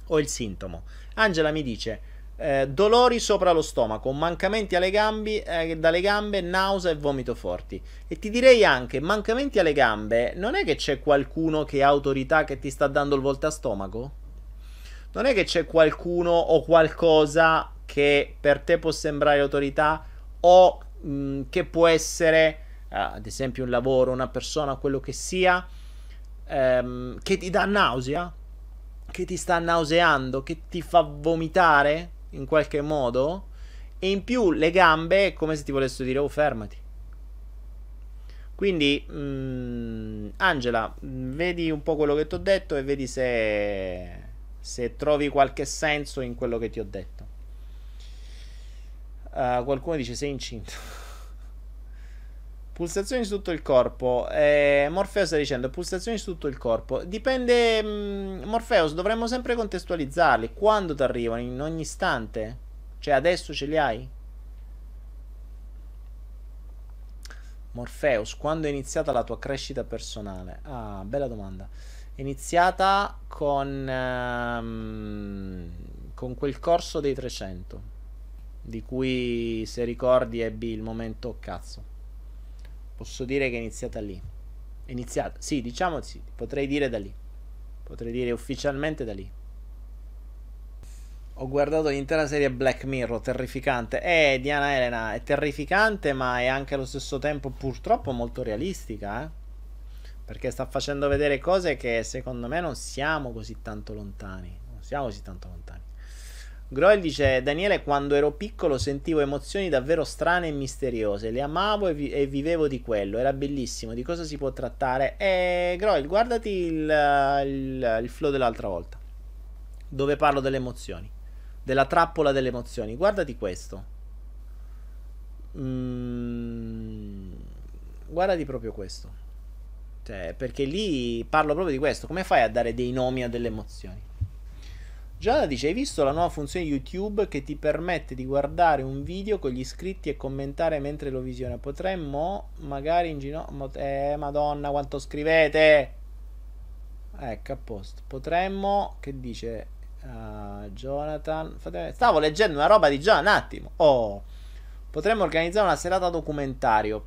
o il sintomo. Angela mi dice eh, dolori sopra lo stomaco, mancamenti alle gambe, eh, dalle gambe, nausea e vomito forti. E ti direi anche, mancamenti alle gambe, non è che c'è qualcuno che ha autorità che ti sta dando il volta stomaco? Non è che c'è qualcuno o qualcosa che per te può sembrare autorità o mh, che può essere, uh, ad esempio, un lavoro, una persona, quello che sia, um, che ti dà nausea, che ti sta nauseando, che ti fa vomitare in qualche modo. E in più le gambe è come se ti volessero dire, oh fermati. Quindi, mh, Angela, vedi un po' quello che ti ho detto e vedi se se trovi qualche senso in quello che ti ho detto. Uh, qualcuno dice sei incinto. pulsazioni su tutto il corpo. Eh, Morpheus sta dicendo pulsazioni su tutto il corpo. Dipende. Mh, mm, Morpheus, dovremmo sempre contestualizzarli. Quando ti arrivano? In ogni istante? Cioè, adesso ce li hai? Morpheus, quando è iniziata la tua crescita personale? Ah, bella domanda iniziata con, um, con quel corso dei 300 di cui se ricordi ebbi il momento cazzo posso dire che è iniziata lì iniziata sì diciamo sì potrei dire da lì potrei dire ufficialmente da lì ho guardato l'intera serie Black Mirror, terrificante. Eh, Diana Elena, è terrificante, ma è anche allo stesso tempo purtroppo molto realistica, eh. Perché sta facendo vedere cose che secondo me non siamo così tanto lontani. Non siamo così tanto lontani. Groel dice: Daniele, quando ero piccolo sentivo emozioni davvero strane e misteriose. Le amavo e, vi- e vivevo di quello. Era bellissimo. Di cosa si può trattare? E Groel, guardati il, il, il flow dell'altra volta. Dove parlo delle emozioni. Della trappola delle emozioni. Guardati questo. Mm, guardati proprio questo. Cioè, perché lì parlo proprio di questo. Come fai a dare dei nomi a delle emozioni? Giada dice: Hai visto la nuova funzione YouTube che ti permette di guardare un video con gli iscritti e commentare mentre lo visiona? Potremmo magari in ginocchio. Eh, madonna, quanto scrivete! Ecco, a posto. Potremmo. Che dice uh, Jonathan? Fate... Stavo leggendo una roba di Già un attimo. Oh, potremmo organizzare una serata documentario.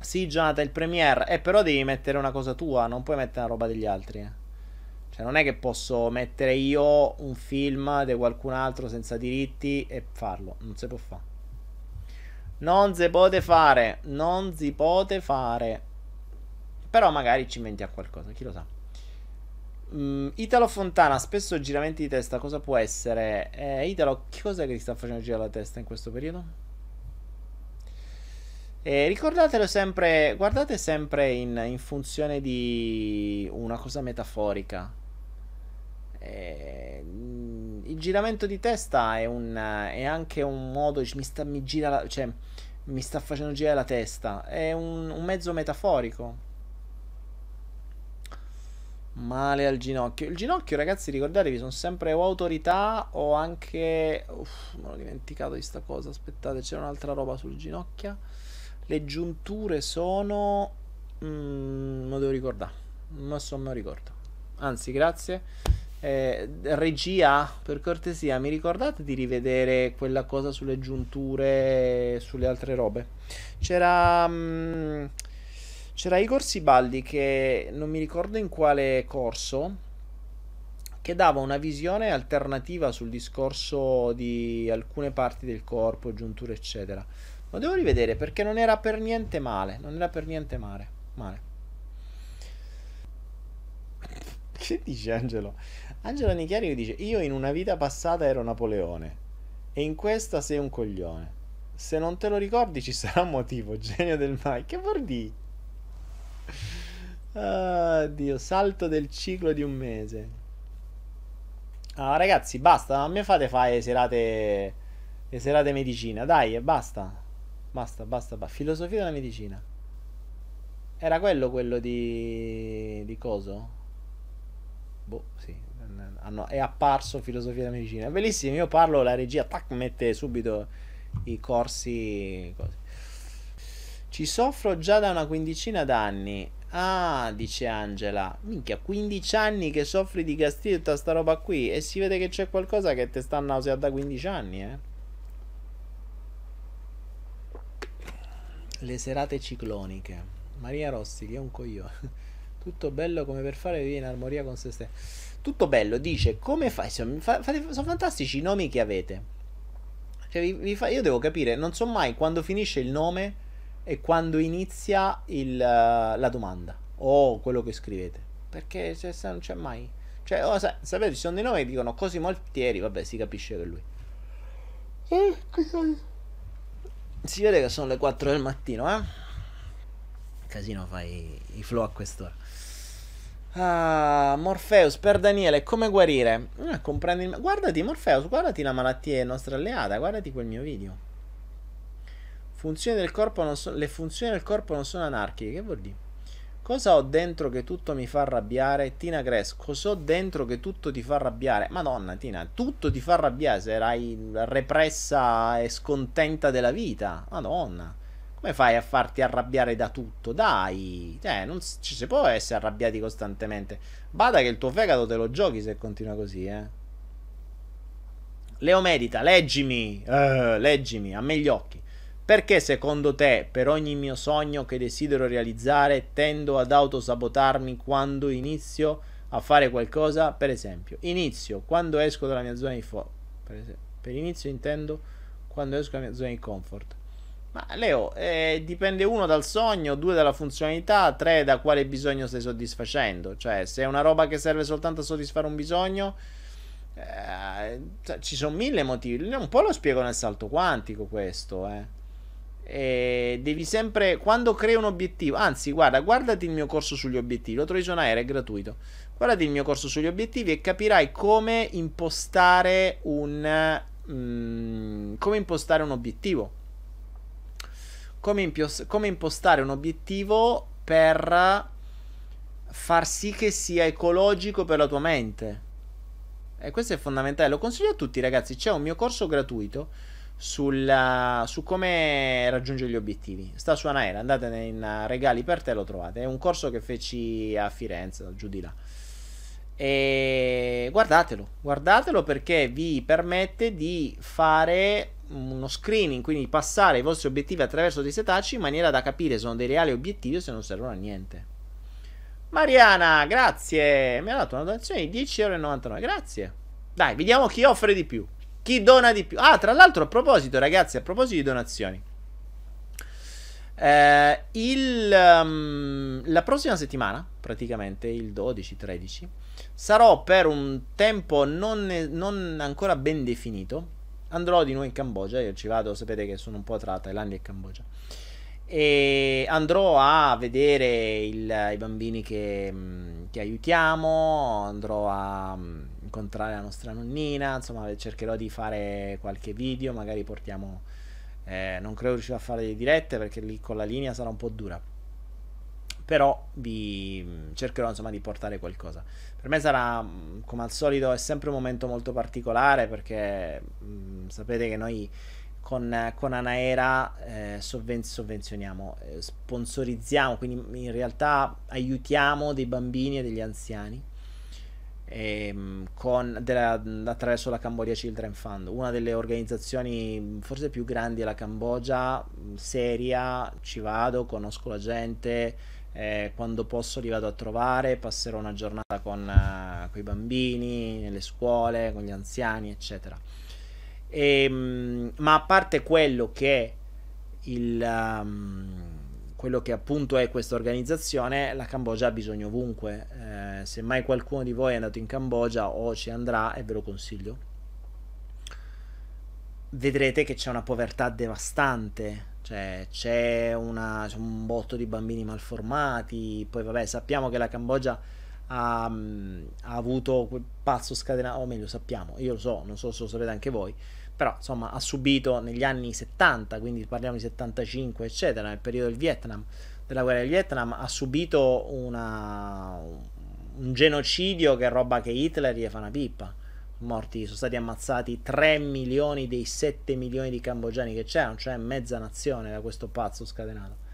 Sì, Jonathan, il premiere. Eh, però devi mettere una cosa tua, non puoi mettere una roba degli altri. Eh. Cioè, non è che posso mettere io un film di qualcun altro senza diritti e farlo. Non si può fare. Non si può fare. Non si può fare. Però magari ci inventiamo qualcosa, chi lo sa. Mm, Italo Fontana, spesso giramenti di testa, cosa può essere? Eh, Italo, che cos'è che ti sta facendo girare la testa in questo periodo? Eh, ricordatelo sempre, guardate sempre in, in, funzione di una cosa metaforica. Eh, il giramento di testa è, un, è anche un modo, mi sta, mi, gira, cioè, mi sta facendo girare la testa, è un, un mezzo metaforico. Male al ginocchio. Il ginocchio, ragazzi, ricordatevi, sono sempre o autorità o anche. Uff, me l'ho dimenticato di sta cosa. Aspettate, c'era un'altra roba sul ginocchio. Le giunture sono. Mm, lo devo ricordare. Non so, me ricordo. Anzi, grazie. Eh, regia, per cortesia, mi ricordate di rivedere quella cosa sulle giunture sulle altre robe? C'era. Mm, c'era Igor Sibaldi che non mi ricordo in quale corso che dava una visione alternativa sul discorso di alcune parti del corpo, giunture eccetera. Lo devo rivedere perché non era per niente male, non era per niente male. male. Che dice Angelo? Angelo Nichiari dice: Io in una vita passata ero Napoleone e in questa sei un coglione. Se non te lo ricordi ci sarà un motivo, genio del mai. Che vuol dire? Oddio, salto del ciclo di un mese. Ah, ragazzi, basta. Non mi fate fare serate. Serate medicina. Dai, basta. Basta, basta, basta. Filosofia della medicina. Era quello quello di. di coso? Boh, sì. Hanno... è apparso filosofia della medicina. Bellissimo. Io parlo, la regia tac, mette subito i corsi. Così. Ci soffro già da una quindicina d'anni. Ah, dice Angela. Minchia, 15 anni che soffri di gastrite tutta sta roba qui. E si vede che c'è qualcosa che ti sta nauseando da 15 anni, eh. Le serate cicloniche. Maria Rossi, che è un coglione. Tutto bello come per fare vivere in armonia con se stesso. Tutto bello, dice, come fai? Sono, sono fantastici i nomi che avete. Cioè, vi, vi fa, io devo capire, non so mai quando finisce il nome e quando inizia il, la domanda o quello che scrivete. Perché cioè, non c'è mai. Cioè, oh, sa- sapete, ci sono dei nomi che dicono Cosimo Altieri, vabbè, si capisce che è lui. Si vede che sono le 4 del mattino, eh? Casino fai i flow a quest'ora. Ah, Morpheus per Daniele, come guarire? Ah, comprendi... Guardati, Morpheus, guardati la malattia nostra alleata, guardati quel mio video. Funzioni del corpo non so- le funzioni del corpo non sono anarchiche. Che vuol dire? Cosa ho dentro che tutto mi fa arrabbiare? Tina Gress, cosa ho dentro che tutto ti fa arrabbiare? Madonna, Tina, tutto ti fa arrabbiare se erai repressa e scontenta della vita. Madonna. Come fai a farti arrabbiare da tutto? Dai, cioè, non ci si può essere arrabbiati costantemente. Bada che il tuo fegato te lo giochi se continua così, eh. Leo Medita, leggimi, uh, leggimi, a me gli occhi. Perché secondo te, per ogni mio sogno che desidero realizzare, tendo ad autosabotarmi quando inizio a fare qualcosa? Per esempio, inizio quando esco dalla mia zona di comfort. Per, per, inizio intendo quando esco dalla mia zona di comfort. Ma Leo, eh, dipende uno dal sogno, due dalla funzionalità, tre da quale bisogno stai soddisfacendo. Cioè, se è una roba che serve soltanto a soddisfare un bisogno, eh, ci sono mille motivi. Un po' lo spiego nel salto quantico questo, eh. E devi sempre, quando crei un obiettivo, anzi, guarda, guardati il mio corso sugli obiettivi, lo trovi su Naera, è gratuito. Guardati il mio corso sugli obiettivi e capirai come impostare un, mm, come impostare un obiettivo. Come, impios- come impostare un obiettivo per far sì che sia ecologico per la tua mente. E questo è fondamentale, lo consiglio a tutti ragazzi, c'è un mio corso gratuito sulla, su come raggiungere gli obiettivi. Sta su Anaera, andate in regali per te lo trovate. È un corso che feci a Firenze, giù di là. E guardatelo, guardatelo perché vi permette di fare uno screening, quindi passare i vostri obiettivi attraverso dei setacci in maniera da capire se sono dei reali obiettivi o se non servono a niente. Mariana, grazie. Mi ha dato una donazione di 10,99 euro. Grazie. Dai, vediamo chi offre di più. Chi dona di più? Ah, tra l'altro, a proposito, ragazzi, a proposito di donazioni. Eh, il, um, la prossima settimana, praticamente il 12-13, sarò per un tempo non, non, ancora ben definito. Andrò di nuovo in Cambogia. Io ci vado, sapete che sono un po' tra Thailandia e Cambogia. E andrò a vedere il, i bambini che, che, aiutiamo. Andrò a incontrare la nostra nonnina. Insomma, cercherò di fare qualche video. Magari portiamo. Eh, non credo riuscirò a fare le dirette perché lì con la linea sarà un po' dura. Però vi cercherò insomma di portare qualcosa. Per me sarà, come al solito, è sempre un momento molto particolare perché mh, sapete che noi con, con Anaera eh, sovven- sovvenzioniamo, eh, sponsorizziamo, quindi in realtà aiutiamo dei bambini e degli anziani ehm, con, della, attraverso la Cambodia Children Fund, una delle organizzazioni forse più grandi della Cambogia, seria, ci vado, conosco la gente, eh, quando posso li vado a trovare, passerò una giornata con, uh, i bambini, nelle scuole, con gli anziani, eccetera. E, um, ma a parte quello che il... Um, quello che appunto è questa organizzazione, la Cambogia ha bisogno ovunque. Eh, se mai qualcuno di voi è andato in Cambogia o ci andrà, e ve lo consiglio, vedrete che c'è una povertà devastante. Cioè, c'è, una, c'è un botto di bambini malformati. Poi, vabbè, sappiamo che la Cambogia ha, ha avuto quel pazzo scatenato, o meglio, sappiamo, io lo so, non so se lo sapete anche voi però insomma ha subito negli anni 70, quindi parliamo di 75 eccetera, nel periodo del Vietnam, della guerra del Vietnam, ha subito una, un genocidio che è roba che Hitler gli fa una pippa. Morti, sono stati ammazzati 3 milioni dei 7 milioni di cambogiani che c'erano, cioè mezza nazione da questo pazzo scatenato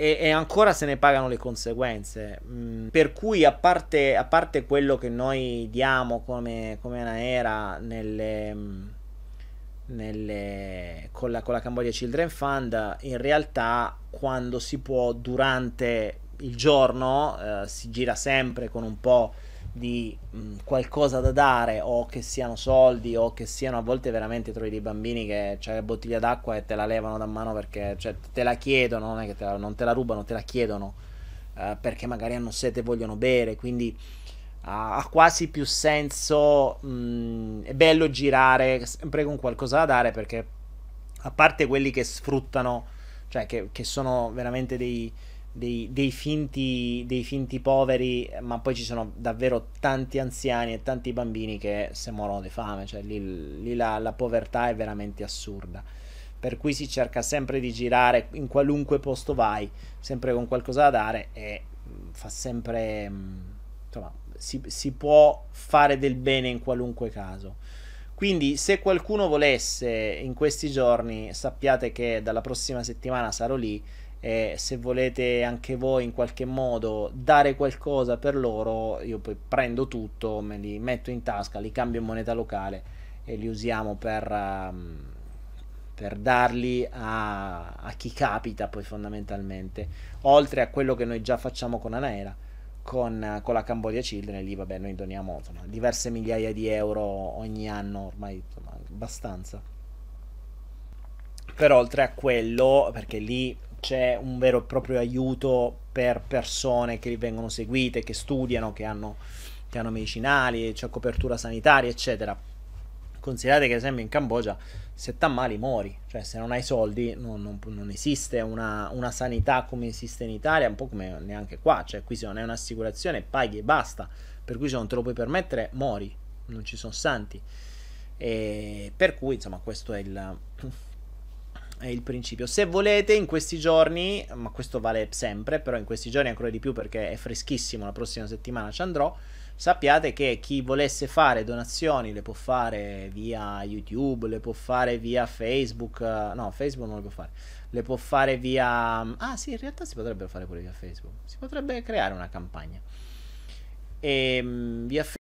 e, e, ancora se ne pagano le conseguenze. Mm, per cui, a parte, a parte, quello che noi diamo come, come Anaera nelle, mm, nelle, con, la, con la Cambodia Children Fund, in realtà quando si può durante il giorno eh, si gira sempre con un po' di mh, mm, qualcosa da dare o che siano soldi o che siano a volte veramente trovi dei bambini che c'è la bottiglia d'acqua e te la levano da mano perché cioè, te la chiedono, non è che te la, non te la rubano, te la chiedono uh, perché magari hanno sete e vogliono bere, quindi uh, ha quasi più senso, mh, mm, è bello girare sempre con qualcosa da dare perché a parte quelli che sfruttano, cioè che, che sono veramente dei dei, dei, finti, dei finti poveri, ma poi ci sono davvero tanti anziani e tanti bambini che se morono di fame, cioè lì, lì la, la povertà è veramente assurda per cui si cerca sempre di girare in qualunque posto vai, sempre con qualcosa da dare e mm, fa sempre mm, insomma, si, si, può fare del bene in qualunque caso. Quindi se qualcuno volesse in questi giorni sappiate che dalla prossima settimana sarò lì e se volete anche voi in qualche modo dare qualcosa per loro, io poi prendo tutto, me li metto in tasca, li cambio in moneta locale e li usiamo per, um, per darli a, a, chi capita poi fondamentalmente, oltre a quello che noi già facciamo con Anaera. Con, con la Cambodia Children, lì vabbè, noi doniamo insomma, diverse migliaia di euro ogni anno, ormai insomma, abbastanza. Però oltre a quello, perché lì c'è un vero e proprio aiuto per persone che vengono seguite, che studiano, che hanno, che hanno medicinali, c'è copertura sanitaria, eccetera. Considerate che, ad esempio, in Cambogia se t'ammali muori, cioè se non hai soldi non, non, non esiste una, una, sanità come esiste in Italia, un po' come neanche qua, cioè qui se non hai un'assicurazione paghi e basta, per cui se non te lo puoi permettere muori, non ci sono santi. E per cui insomma questo è il, è il principio. Se volete, in questi giorni, ma questo vale sempre, però in questi giorni ancora di più perché è freschissimo, la prossima settimana ci andrò, sappiate che chi volesse fare donazioni le può fare via YouTube, le può fare via Facebook, no, Facebook non le può fare, le può fare via... Ah sì, in realtà si potrebbe fare pure via Facebook, si potrebbe creare una campagna. E, ehm, via Facebook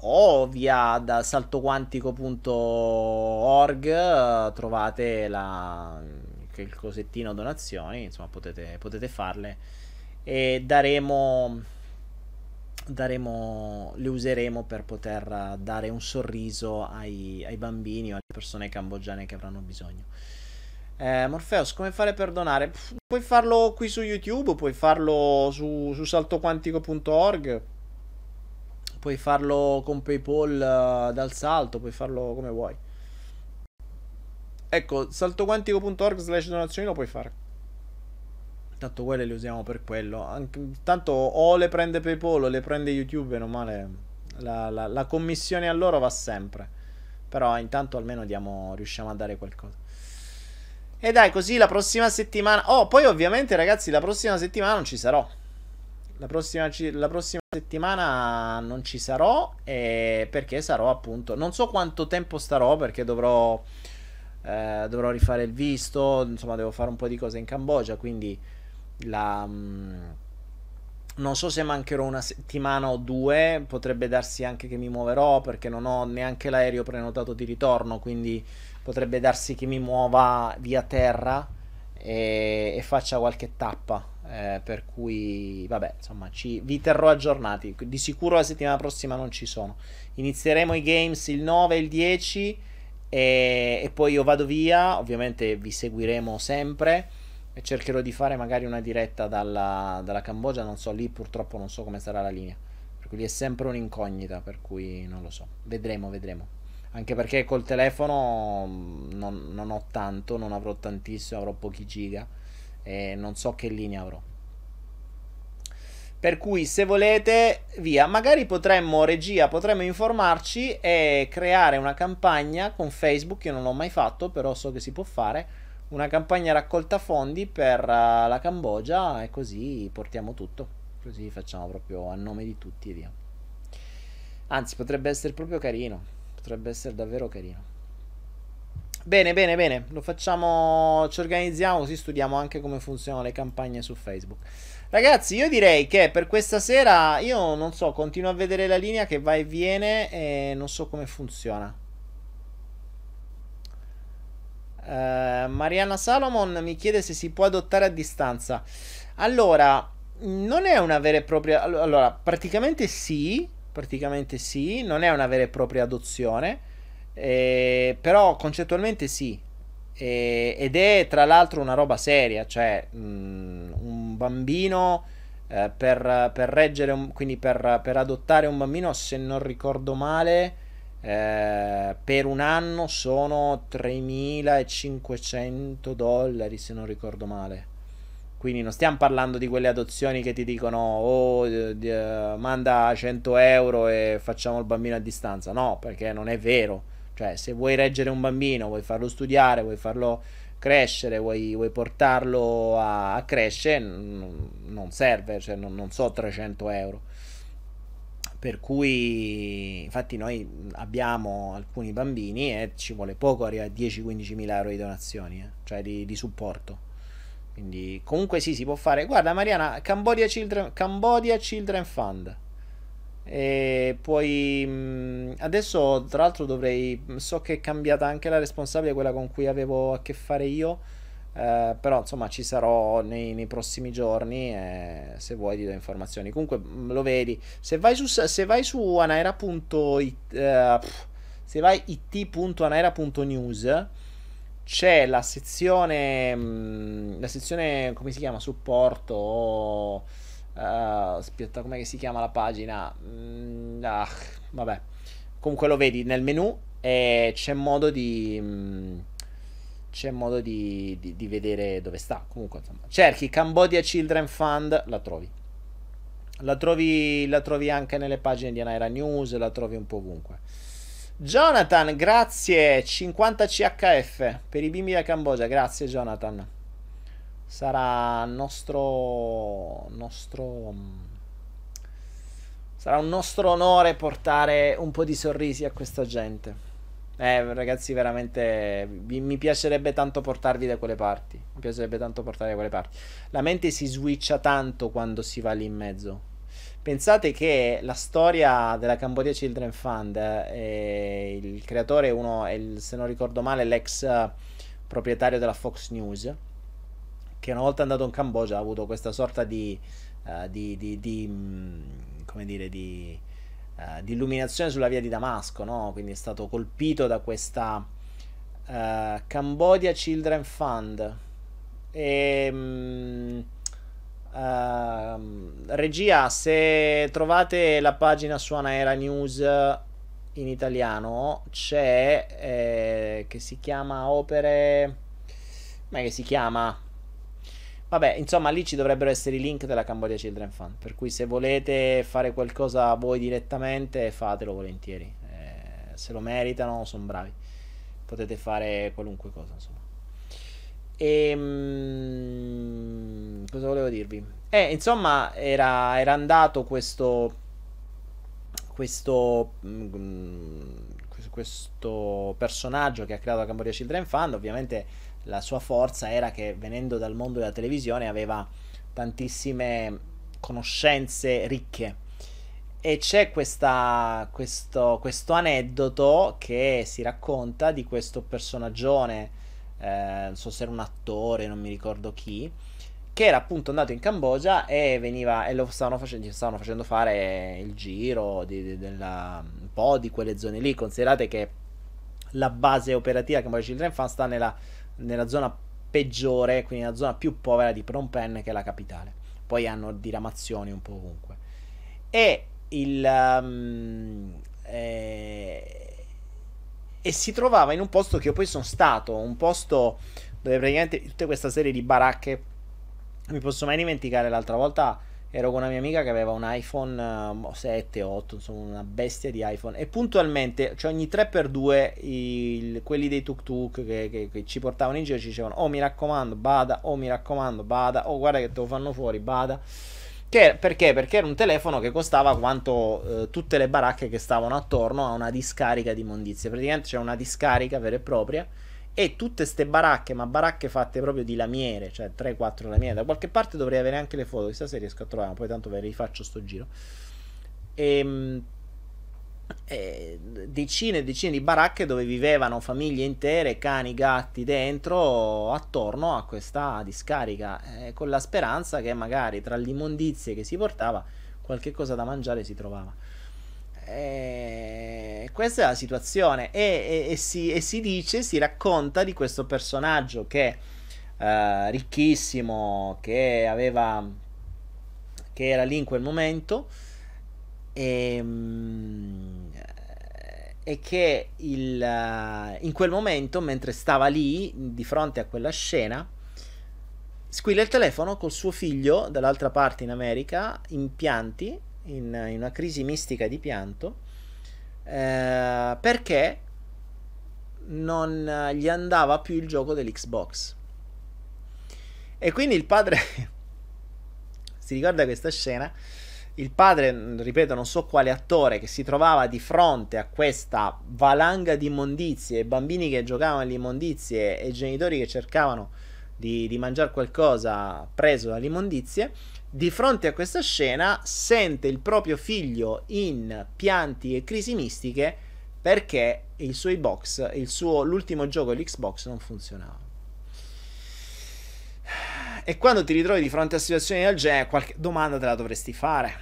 o via da saltoquantico.org trovate la, il cosettino donazioni, insomma potete, potete farle e daremo daremo, le useremo per poter dare un sorriso ai, ai bambini o alle persone cambogiane che avranno bisogno. Eh, Morpheus, come fare per donare? puoi farlo qui su YouTube, puoi farlo su, su saltoquantico.org, puoi farlo con PayPal uh, dal salto, puoi farlo come vuoi. Ecco, saltoquantico.org slash donazioni lo puoi fare. Tanto quelle le usiamo per quello. Anche, tanto o le prende PayPal o le prende YouTube, non male. La, la, la, commissione a loro va sempre. Però intanto almeno diamo, riusciamo a dare qualcosa. E dai, così la prossima settimana. Oh, poi ovviamente, ragazzi, la prossima settimana non ci sarò. La prossima, la prossima settimana non ci sarò. Eh, perché sarò appunto. Non so quanto tempo starò perché dovrò. Eh, dovrò rifare il visto. Insomma, devo fare un po' di cose in Cambogia. Quindi la, mm, non so se mancherò una settimana o due, potrebbe darsi anche che mi muoverò perché non ho neanche l'aereo prenotato di ritorno, quindi potrebbe darsi che mi muova via terra e, e faccia qualche tappa. Eh, per cui, vabbè, insomma, ci, vi terrò aggiornati. Di sicuro la settimana prossima non ci sono. Inizieremo i games il 9 e il 10 e, e poi io vado via. Ovviamente vi seguiremo sempre e cercherò di fare magari una diretta dalla, dalla Cambogia, non so, lì purtroppo non so come sarà la linea, per cui è sempre un'incognita, per cui non lo so, vedremo, vedremo. Anche perché col telefono mm, non, non ho tanto, non avrò tantissimo, avrò pochi giga e non so che linea avrò. Per cui se volete, via, magari potremmo, regia, potremmo informarci e creare una campagna con Facebook, io non l'ho mai fatto, però so che si può fare una campagna raccolta fondi per uh, la Cambogia e così portiamo tutto. Così facciamo proprio a nome di tutti e via. Anzi, potrebbe essere proprio carino. Potrebbe essere davvero carino. Bene, bene, bene. Lo facciamo, ci organizziamo così studiamo anche come funzionano le campagne su Facebook. Ragazzi, io direi che per questa sera io non so, continuo a vedere la linea che va e viene e non so come funziona. Uh, Mariana Salomon mi chiede se si può adottare a distanza. Allora, non è una vera e propria. Allora, praticamente sì. Praticamente sì. Non è una vera e propria adozione. Eh, però concettualmente sì. Eh, ed è tra l'altro una roba seria. Cioè, mh, mm, un bambino. Eh, per, per reggere, un, quindi per, per adottare un bambino, se non ricordo male eh, per un anno sono 3.500 dollari se non ricordo male. Quindi non stiamo parlando di quelle adozioni che ti dicono oh, d- d- manda 100 euro e facciamo il bambino a distanza. No, perché non è vero. Cioè, se vuoi reggere un bambino, vuoi farlo studiare, vuoi farlo crescere, vuoi, vuoi portarlo a, a crescere, n- non serve, cioè non, non so 300 euro. Per cui, infatti, noi abbiamo alcuni bambini e ci vuole poco arrivare a 10-15 mila euro di donazioni, eh? cioè di, di, supporto. Quindi, comunque, sì, si può fare. Guarda, Mariana, Cambodia Children, Cambodia Children Fund. E poi mm, adesso, tra l'altro, dovrei. So che è cambiata anche la responsabile, quella con cui avevo a che fare io eh, però insomma ci sarò nei, nei prossimi giorni e se vuoi ti do informazioni comunque mm, lo vedi se vai su, se vai su anaera.it eh, se vai it.anaera.news c'è la sezione mm, la sezione come si chiama supporto aspetta come si chiama la pagina mm, ah, vabbè comunque lo vedi nel menu e c'è modo di mm, c'è modo di, di, di, vedere dove sta. Comunque, insomma, cerchi Cambodia Children Fund, la trovi. La trovi, la trovi anche nelle pagine di Anaira News, la trovi un po' ovunque. Jonathan, grazie. 50 CHF per i bimbi da Cambogia. Grazie, Jonathan. Sarà nostro. nostro. Sarà un nostro onore portare un po' di sorrisi a questa gente. Eh, ragazzi, veramente vi, mi piacerebbe tanto portarvi da quelle parti. Mi piacerebbe tanto portarvi da quelle parti. La mente si switcha tanto quando si va lì in mezzo. Pensate che la storia della Cambodia Children Fund, eh, il creatore uno, è il, se non ricordo male, l'ex proprietario della Fox News, che una volta andato in Cambogia ha avuto questa sorta di, uh, di, di, di mm, come dire, di uh, illuminazione sulla via di Damasco, no? Quindi è stato colpito da questa uh, Cambodia Children Fund. E, um, uh, regia, se trovate la pagina su Anaera News in italiano, c'è eh, che si chiama Opere. Ma che si chiama? Vabbè, insomma, lì ci dovrebbero essere i link della Cambodia Children Fund. Per cui se volete fare qualcosa voi direttamente, fatelo volentieri. Eh, se lo meritano, sono bravi. Potete fare qualunque cosa, insomma. E ehm, cosa volevo dirvi? Eh, insomma, era, era andato questo. Questo. Mm, questo personaggio che ha creato la Cambodia Children Fund. Ovviamente la sua forza era che venendo dal mondo della televisione aveva tantissime conoscenze ricche. E c'è questa, questo, questo aneddoto che si racconta di questo personaggione, eh, non so se era un attore, non mi ricordo chi, che era appunto andato in Cambogia e veniva e lo stavano facendo, stavano facendo fare il giro di, di, della, un po' di quelle zone lì. Considerate che la base operativa Cambodia Children Fund sta nella nella zona peggiore, quindi nella zona più povera di Phnom Penh, che è la capitale. Poi hanno diramazioni un po' ovunque. E il. Um, eh, e si trovava in un posto che io poi sono stato, un posto dove praticamente tutta questa serie di baracche. Non mi posso mai dimenticare l'altra volta ero con una mia amica che aveva un iPhone uh, 7, 8, insomma una bestia di iPhone e puntualmente, cioè ogni 3x2 il, quelli dei tuk tuk che, che, che, ci portavano in giro ci dicevano oh mi raccomando bada, oh mi raccomando bada, oh guarda che te lo fanno fuori bada. Che, perché? Perché era un telefono che costava quanto eh, tutte le baracche che stavano attorno a una discarica di immondizie. Praticamente c'è una discarica vera e propria e tutte ste baracche, ma baracche fatte proprio di lamiere, cioè 3-4 lamiere. Da qualche parte dovrei avere anche le foto, chissà se riesco a trovare, poi tanto ve le rifaccio sto giro. E, e, decine e decine di baracche dove vivevano famiglie intere, cani, gatti dentro, attorno a questa discarica, eh, con la speranza che magari tra le immondizie che si portava qualche cosa da mangiare si trovava. E questa è la situazione. E, e, e, si, e, si, dice, si racconta di questo personaggio che uh, ricchissimo, che aveva. che era lì in quel momento. E, um, e che il, uh, in quel momento, mentre stava lì di fronte a quella scena, squilla il telefono col suo figlio dall'altra parte in America, in pianti in, in una crisi mistica di pianto eh, perché non gli andava più il gioco dell'Xbox. E quindi il padre si ricorda questa scena. Il padre, ripeto, non so quale attore, che si trovava di fronte a questa valanga di immondizie, bambini che giocavano alle immondizie e genitori che cercavano di, di mangiare qualcosa preso dalle immondizie di fronte a questa scena sente il proprio figlio in pianti e crisi mistiche perché il suo Xbox, il suo, l'ultimo gioco dell'Xbox non funzionava. E quando ti ritrovi di fronte a situazioni del genere, qualche domanda te la dovresti fare.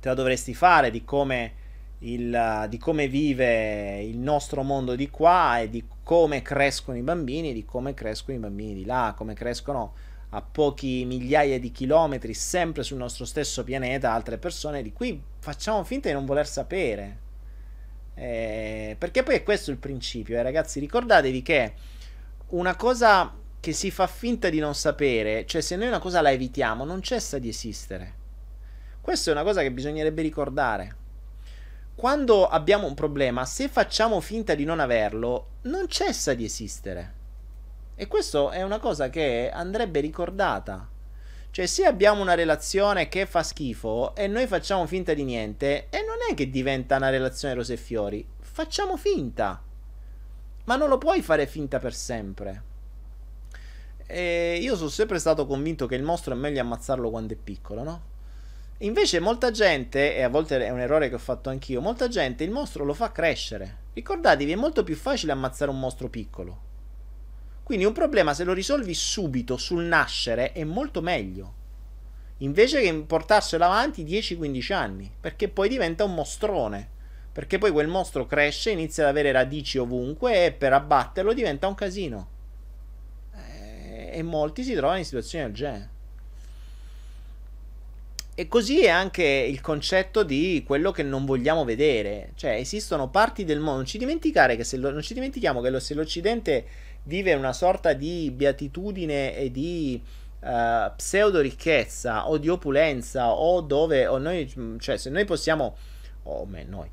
Te la dovresti fare di come, il, di come vive il nostro mondo di qua e di come crescono i bambini, di come crescono i bambini di là, come crescono a pochi migliaia di chilometri, sempre sul nostro stesso pianeta, altre persone di cui facciamo finta di non voler sapere. Eh, perché poi è questo il principio, eh, ragazzi. Ricordatevi che una cosa che si fa finta di non sapere, cioè se noi una cosa la evitiamo, non cessa di esistere. Questa è una cosa che bisognerebbe ricordare. Quando abbiamo un problema, se facciamo finta di non averlo, non cessa di esistere. E questo è una cosa che andrebbe ricordata. Cioè, se abbiamo una relazione che fa schifo e noi facciamo finta di niente, e non è che diventa una relazione rose e fiori, facciamo finta. Ma non lo puoi fare finta per sempre. E io sono sempre stato convinto che il mostro è meglio ammazzarlo quando è piccolo, no? Invece molta gente, e a volte è un errore che ho fatto anch'io, molta gente il mostro lo fa crescere. Ricordatevi, è molto più facile ammazzare un mostro piccolo. Quindi un problema se lo risolvi subito sul nascere è molto meglio. Invece che portarselo avanti 10-15 anni, perché poi diventa un mostrone. Perché poi quel mostro cresce, inizia ad avere radici ovunque e per abbatterlo diventa un casino. Eh, e molti si trovano in situazioni del genere. E così è anche il concetto di quello che non vogliamo vedere. Cioè, esistono parti del mondo. Non ci dimenticare che se lo, non ci dimentichiamo che lo, se l'Occidente vive una sorta di beatitudine e di uh, pseudo ricchezza o di opulenza o dove o noi, cioè se noi possiamo, o oh, noi,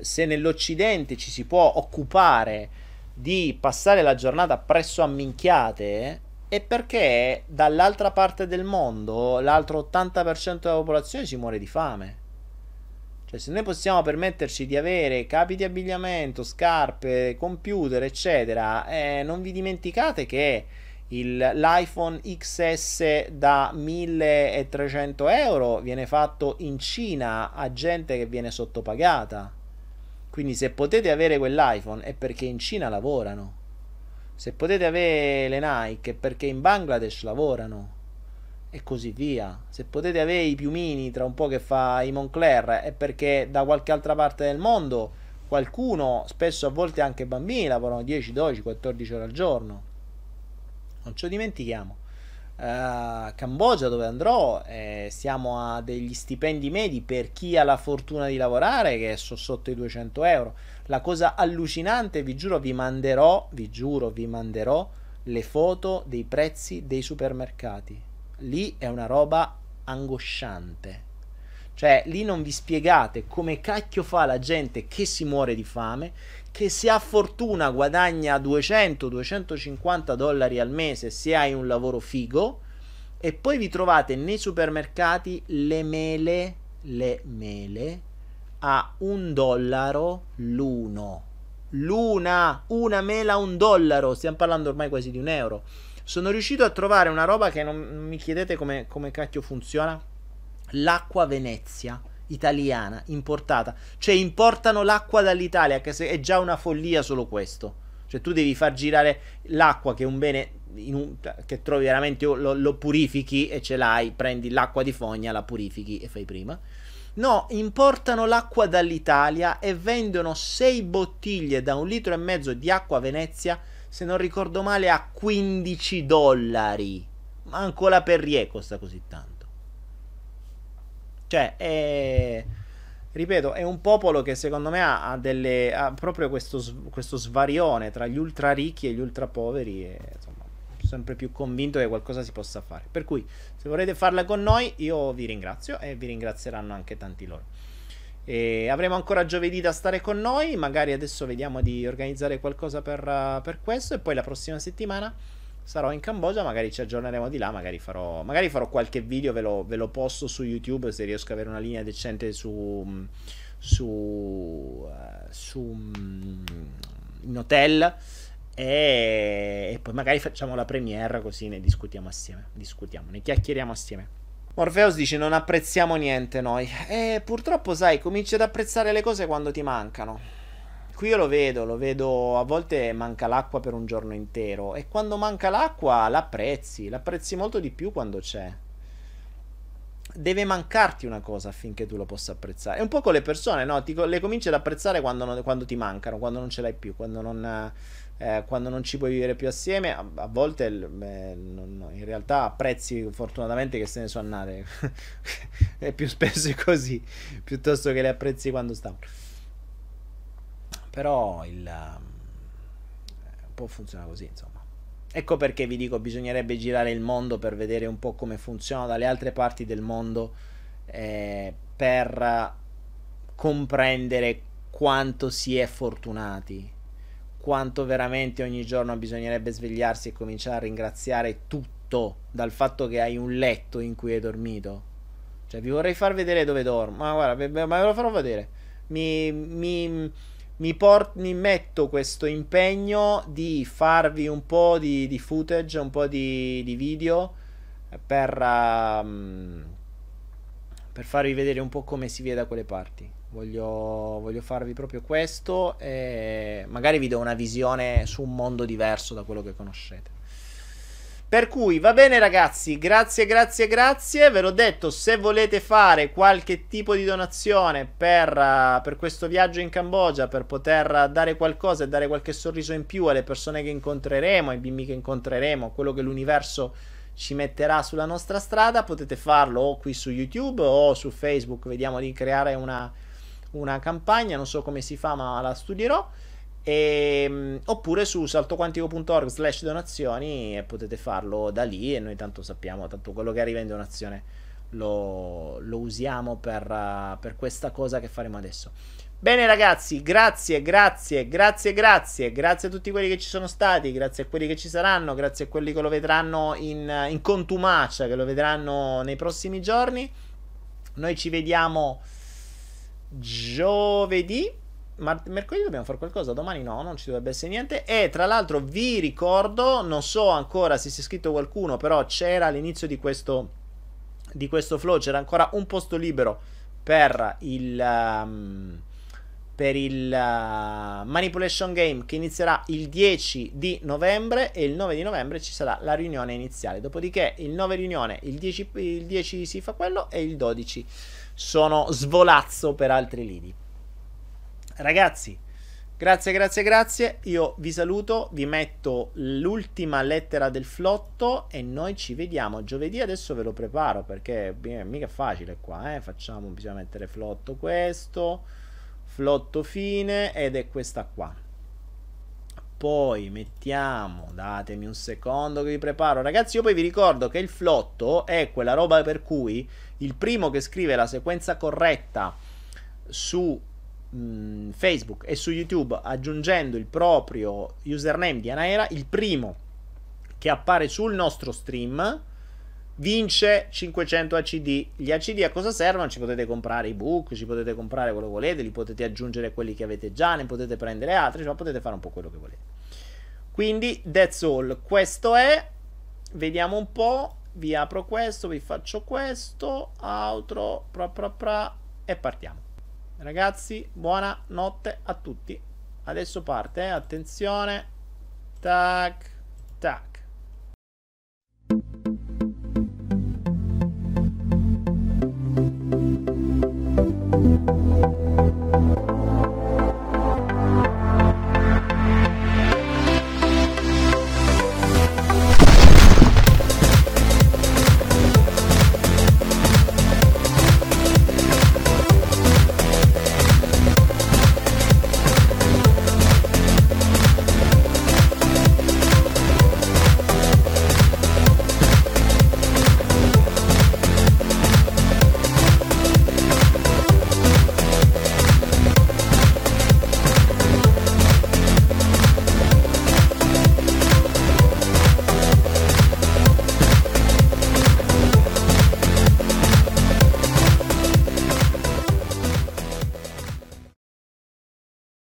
se nell'Occidente ci si può occupare di passare la giornata presso a minchiate è perché dall'altra parte del mondo l'altro 80% della popolazione si muore di fame. Cioè, se noi possiamo permetterci di avere capi di abbigliamento, scarpe, computer, eccetera, eh, non vi dimenticate che il, l'iPhone XS da 1300 euro viene fatto in Cina a gente che viene sottopagata. Quindi se potete avere quell'iPhone è perché in Cina lavorano. Se potete avere le Nike è perché in Bangladesh lavorano e così via. Se potete avere i piumini tra un po' che fa i Moncler è perché da qualche altra parte del mondo qualcuno, spesso a volte anche bambini, lavorano 10, 12, 14 ore al giorno. Non ce lo dimentichiamo. Uh, Cambogia dove andrò eh, siamo a degli stipendi medi per chi ha la fortuna di lavorare che sono sotto i 200 euro la cosa allucinante vi giuro vi manderò vi giuro vi manderò le foto dei prezzi dei supermercati lì è una roba angosciante. Cioè, lì non vi spiegate come cacchio fa la gente che si muore di fame, che se ha fortuna guadagna 200-250 dollari al mese se hai un lavoro figo, e poi vi trovate nei supermercati le mele, le mele a un dollaro l'uno. L'una, una mela a un dollaro, stiamo parlando ormai quasi di un euro sono riuscito a trovare una roba che non, mi chiedete come, come cacchio funziona. L'acqua Venezia italiana importata. Cioè importano l'acqua dall'Italia, che è già una follia solo questo. Cioè tu devi far girare l'acqua che è un bene un, che trovi veramente lo, lo, purifichi e ce l'hai, prendi l'acqua di fogna, la purifichi e fai prima. No, importano l'acqua dall'Italia e vendono 6 bottiglie da un litro e mezzo di acqua Venezia se non ricordo male, a 15 dollari. Manco la Perrier costa così tanto. Cioè, è... Ripeto, è un popolo che secondo me ha, ha, delle, ha proprio questo, questo, svarione tra gli ultra ricchi e gli ultra poveri. E, insomma, sono sempre più convinto che qualcosa si possa fare. Per cui, se volete farla con noi, io vi ringrazio e vi ringrazieranno anche tanti loro. E avremo ancora giovedì da stare con noi. Magari adesso vediamo di organizzare qualcosa per, uh, per questo. E poi la prossima settimana sarò in Cambogia. Magari ci aggiorneremo di là. Magari farò, magari farò qualche video. Ve lo, ve lo, posto su YouTube se riesco ad avere una linea decente su. su. Uh, su. Um, in hotel. E, e poi magari facciamo la premiere così ne discutiamo assieme. Discutiamo, ne chiacchieriamo assieme. Morpheus dice non apprezziamo niente noi. E purtroppo, sai, cominci ad apprezzare le cose quando ti mancano. Qui io lo vedo, lo vedo, a volte manca l'acqua per un giorno intero e quando manca l'acqua l'apprezzi, l'apprezzi molto di più quando c'è. Deve mancarti una cosa affinché tu lo possa apprezzare. È un po' con le persone, no? Ti, le cominci ad apprezzare quando, non, quando ti mancano, quando non ce l'hai più, quando non eh, quando non ci puoi vivere più assieme, a, a volte beh, non, in realtà apprezzi fortunatamente che se ne sono andate. è più spesso così, piuttosto che le apprezzi quando stanno. Però il, un po' funziona così, insomma. Ecco perché vi dico, bisognerebbe girare il mondo per vedere un po' come funziona dalle altre parti del mondo eh, per comprendere quanto si è fortunati quanto veramente ogni giorno bisognerebbe svegliarsi e cominciare a ringraziare afflitto dal fatto che hai un letto in cui hai dormito. Cioè, vi vorrei far vedere dove dormo. Ma guarda, ma ve lo farò vedere. Mi, mi, mi, port- mi metto questo impegno di farvi un po' di, di footage, un po' di, di video per, uh, per farvi vedere un po' come si vede da quelle parti. Voglio, voglio, farvi proprio questo e magari vi do una visione su un mondo diverso da quello che conoscete. Per cui va bene ragazzi, grazie, grazie, grazie. Ve l'ho detto, se volete fare qualche tipo di donazione per, uh, per, questo viaggio in Cambogia, per poter dare qualcosa e dare qualche sorriso in più alle persone che incontreremo, ai bimbi che incontreremo, quello che l'universo ci metterà sulla nostra strada, potete farlo o qui su YouTube o su Facebook. Vediamo di creare una, una campagna, non so come si fa, ma la studierò. E, ehm, oppure su saltoquantico.org slash donazioni e potete farlo da lì e noi tanto sappiamo, tanto quello che arriva in donazione lo, lo usiamo per, uh, per questa cosa che faremo adesso. Bene ragazzi, grazie, grazie, grazie, grazie, grazie a tutti quelli che ci sono stati, grazie a quelli che ci saranno, grazie a quelli che lo vedranno in, in contumacia, che lo vedranno nei prossimi giorni. Noi ci vediamo giovedì ma mercoledì dobbiamo fare qualcosa, domani no, non ci dovrebbe essere niente. E tra l'altro vi ricordo, non so ancora se si è iscritto qualcuno, però c'era all'inizio di questo, di questo flow, c'era ancora un posto libero per il... Um, per il uh, Manipulation Game che inizierà il 10 di novembre e il 9 di novembre ci sarà la riunione iniziale. Dopodiché il 9 riunione, il 10, il 10 si fa quello e il 12 sono svolazzo per altri lidi. Ragazzi, grazie, grazie, grazie. Io vi saluto, vi metto l'ultima lettera del flotto e noi ci vediamo giovedì. Adesso ve lo preparo perché è mica facile qua, eh. Facciamo, bisogna mettere flotto questo, flotto fine ed è questa qua. Poi mettiamo, datemi un secondo che vi preparo. Ragazzi, io poi vi ricordo che il flotto è quella roba per cui il primo che scrive la sequenza corretta su mh, Facebook e su YouTube aggiungendo il proprio username di Anaera, il primo che appare sul nostro stream vince 500 ACD. Gli ACD a cosa servono? Ci potete comprare i book, ci potete comprare quello che volete, li potete aggiungere quelli che avete già, ne potete prendere altri, cioè potete fare un po' quello che volete. Quindi, that's all. Questo è. Vediamo un po'. Vi apro questo, vi faccio questo. Outro, pra pra pra, e partiamo. Ragazzi, buona notte a tutti. Adesso parte, eh? attenzione. Tac, tac. Thank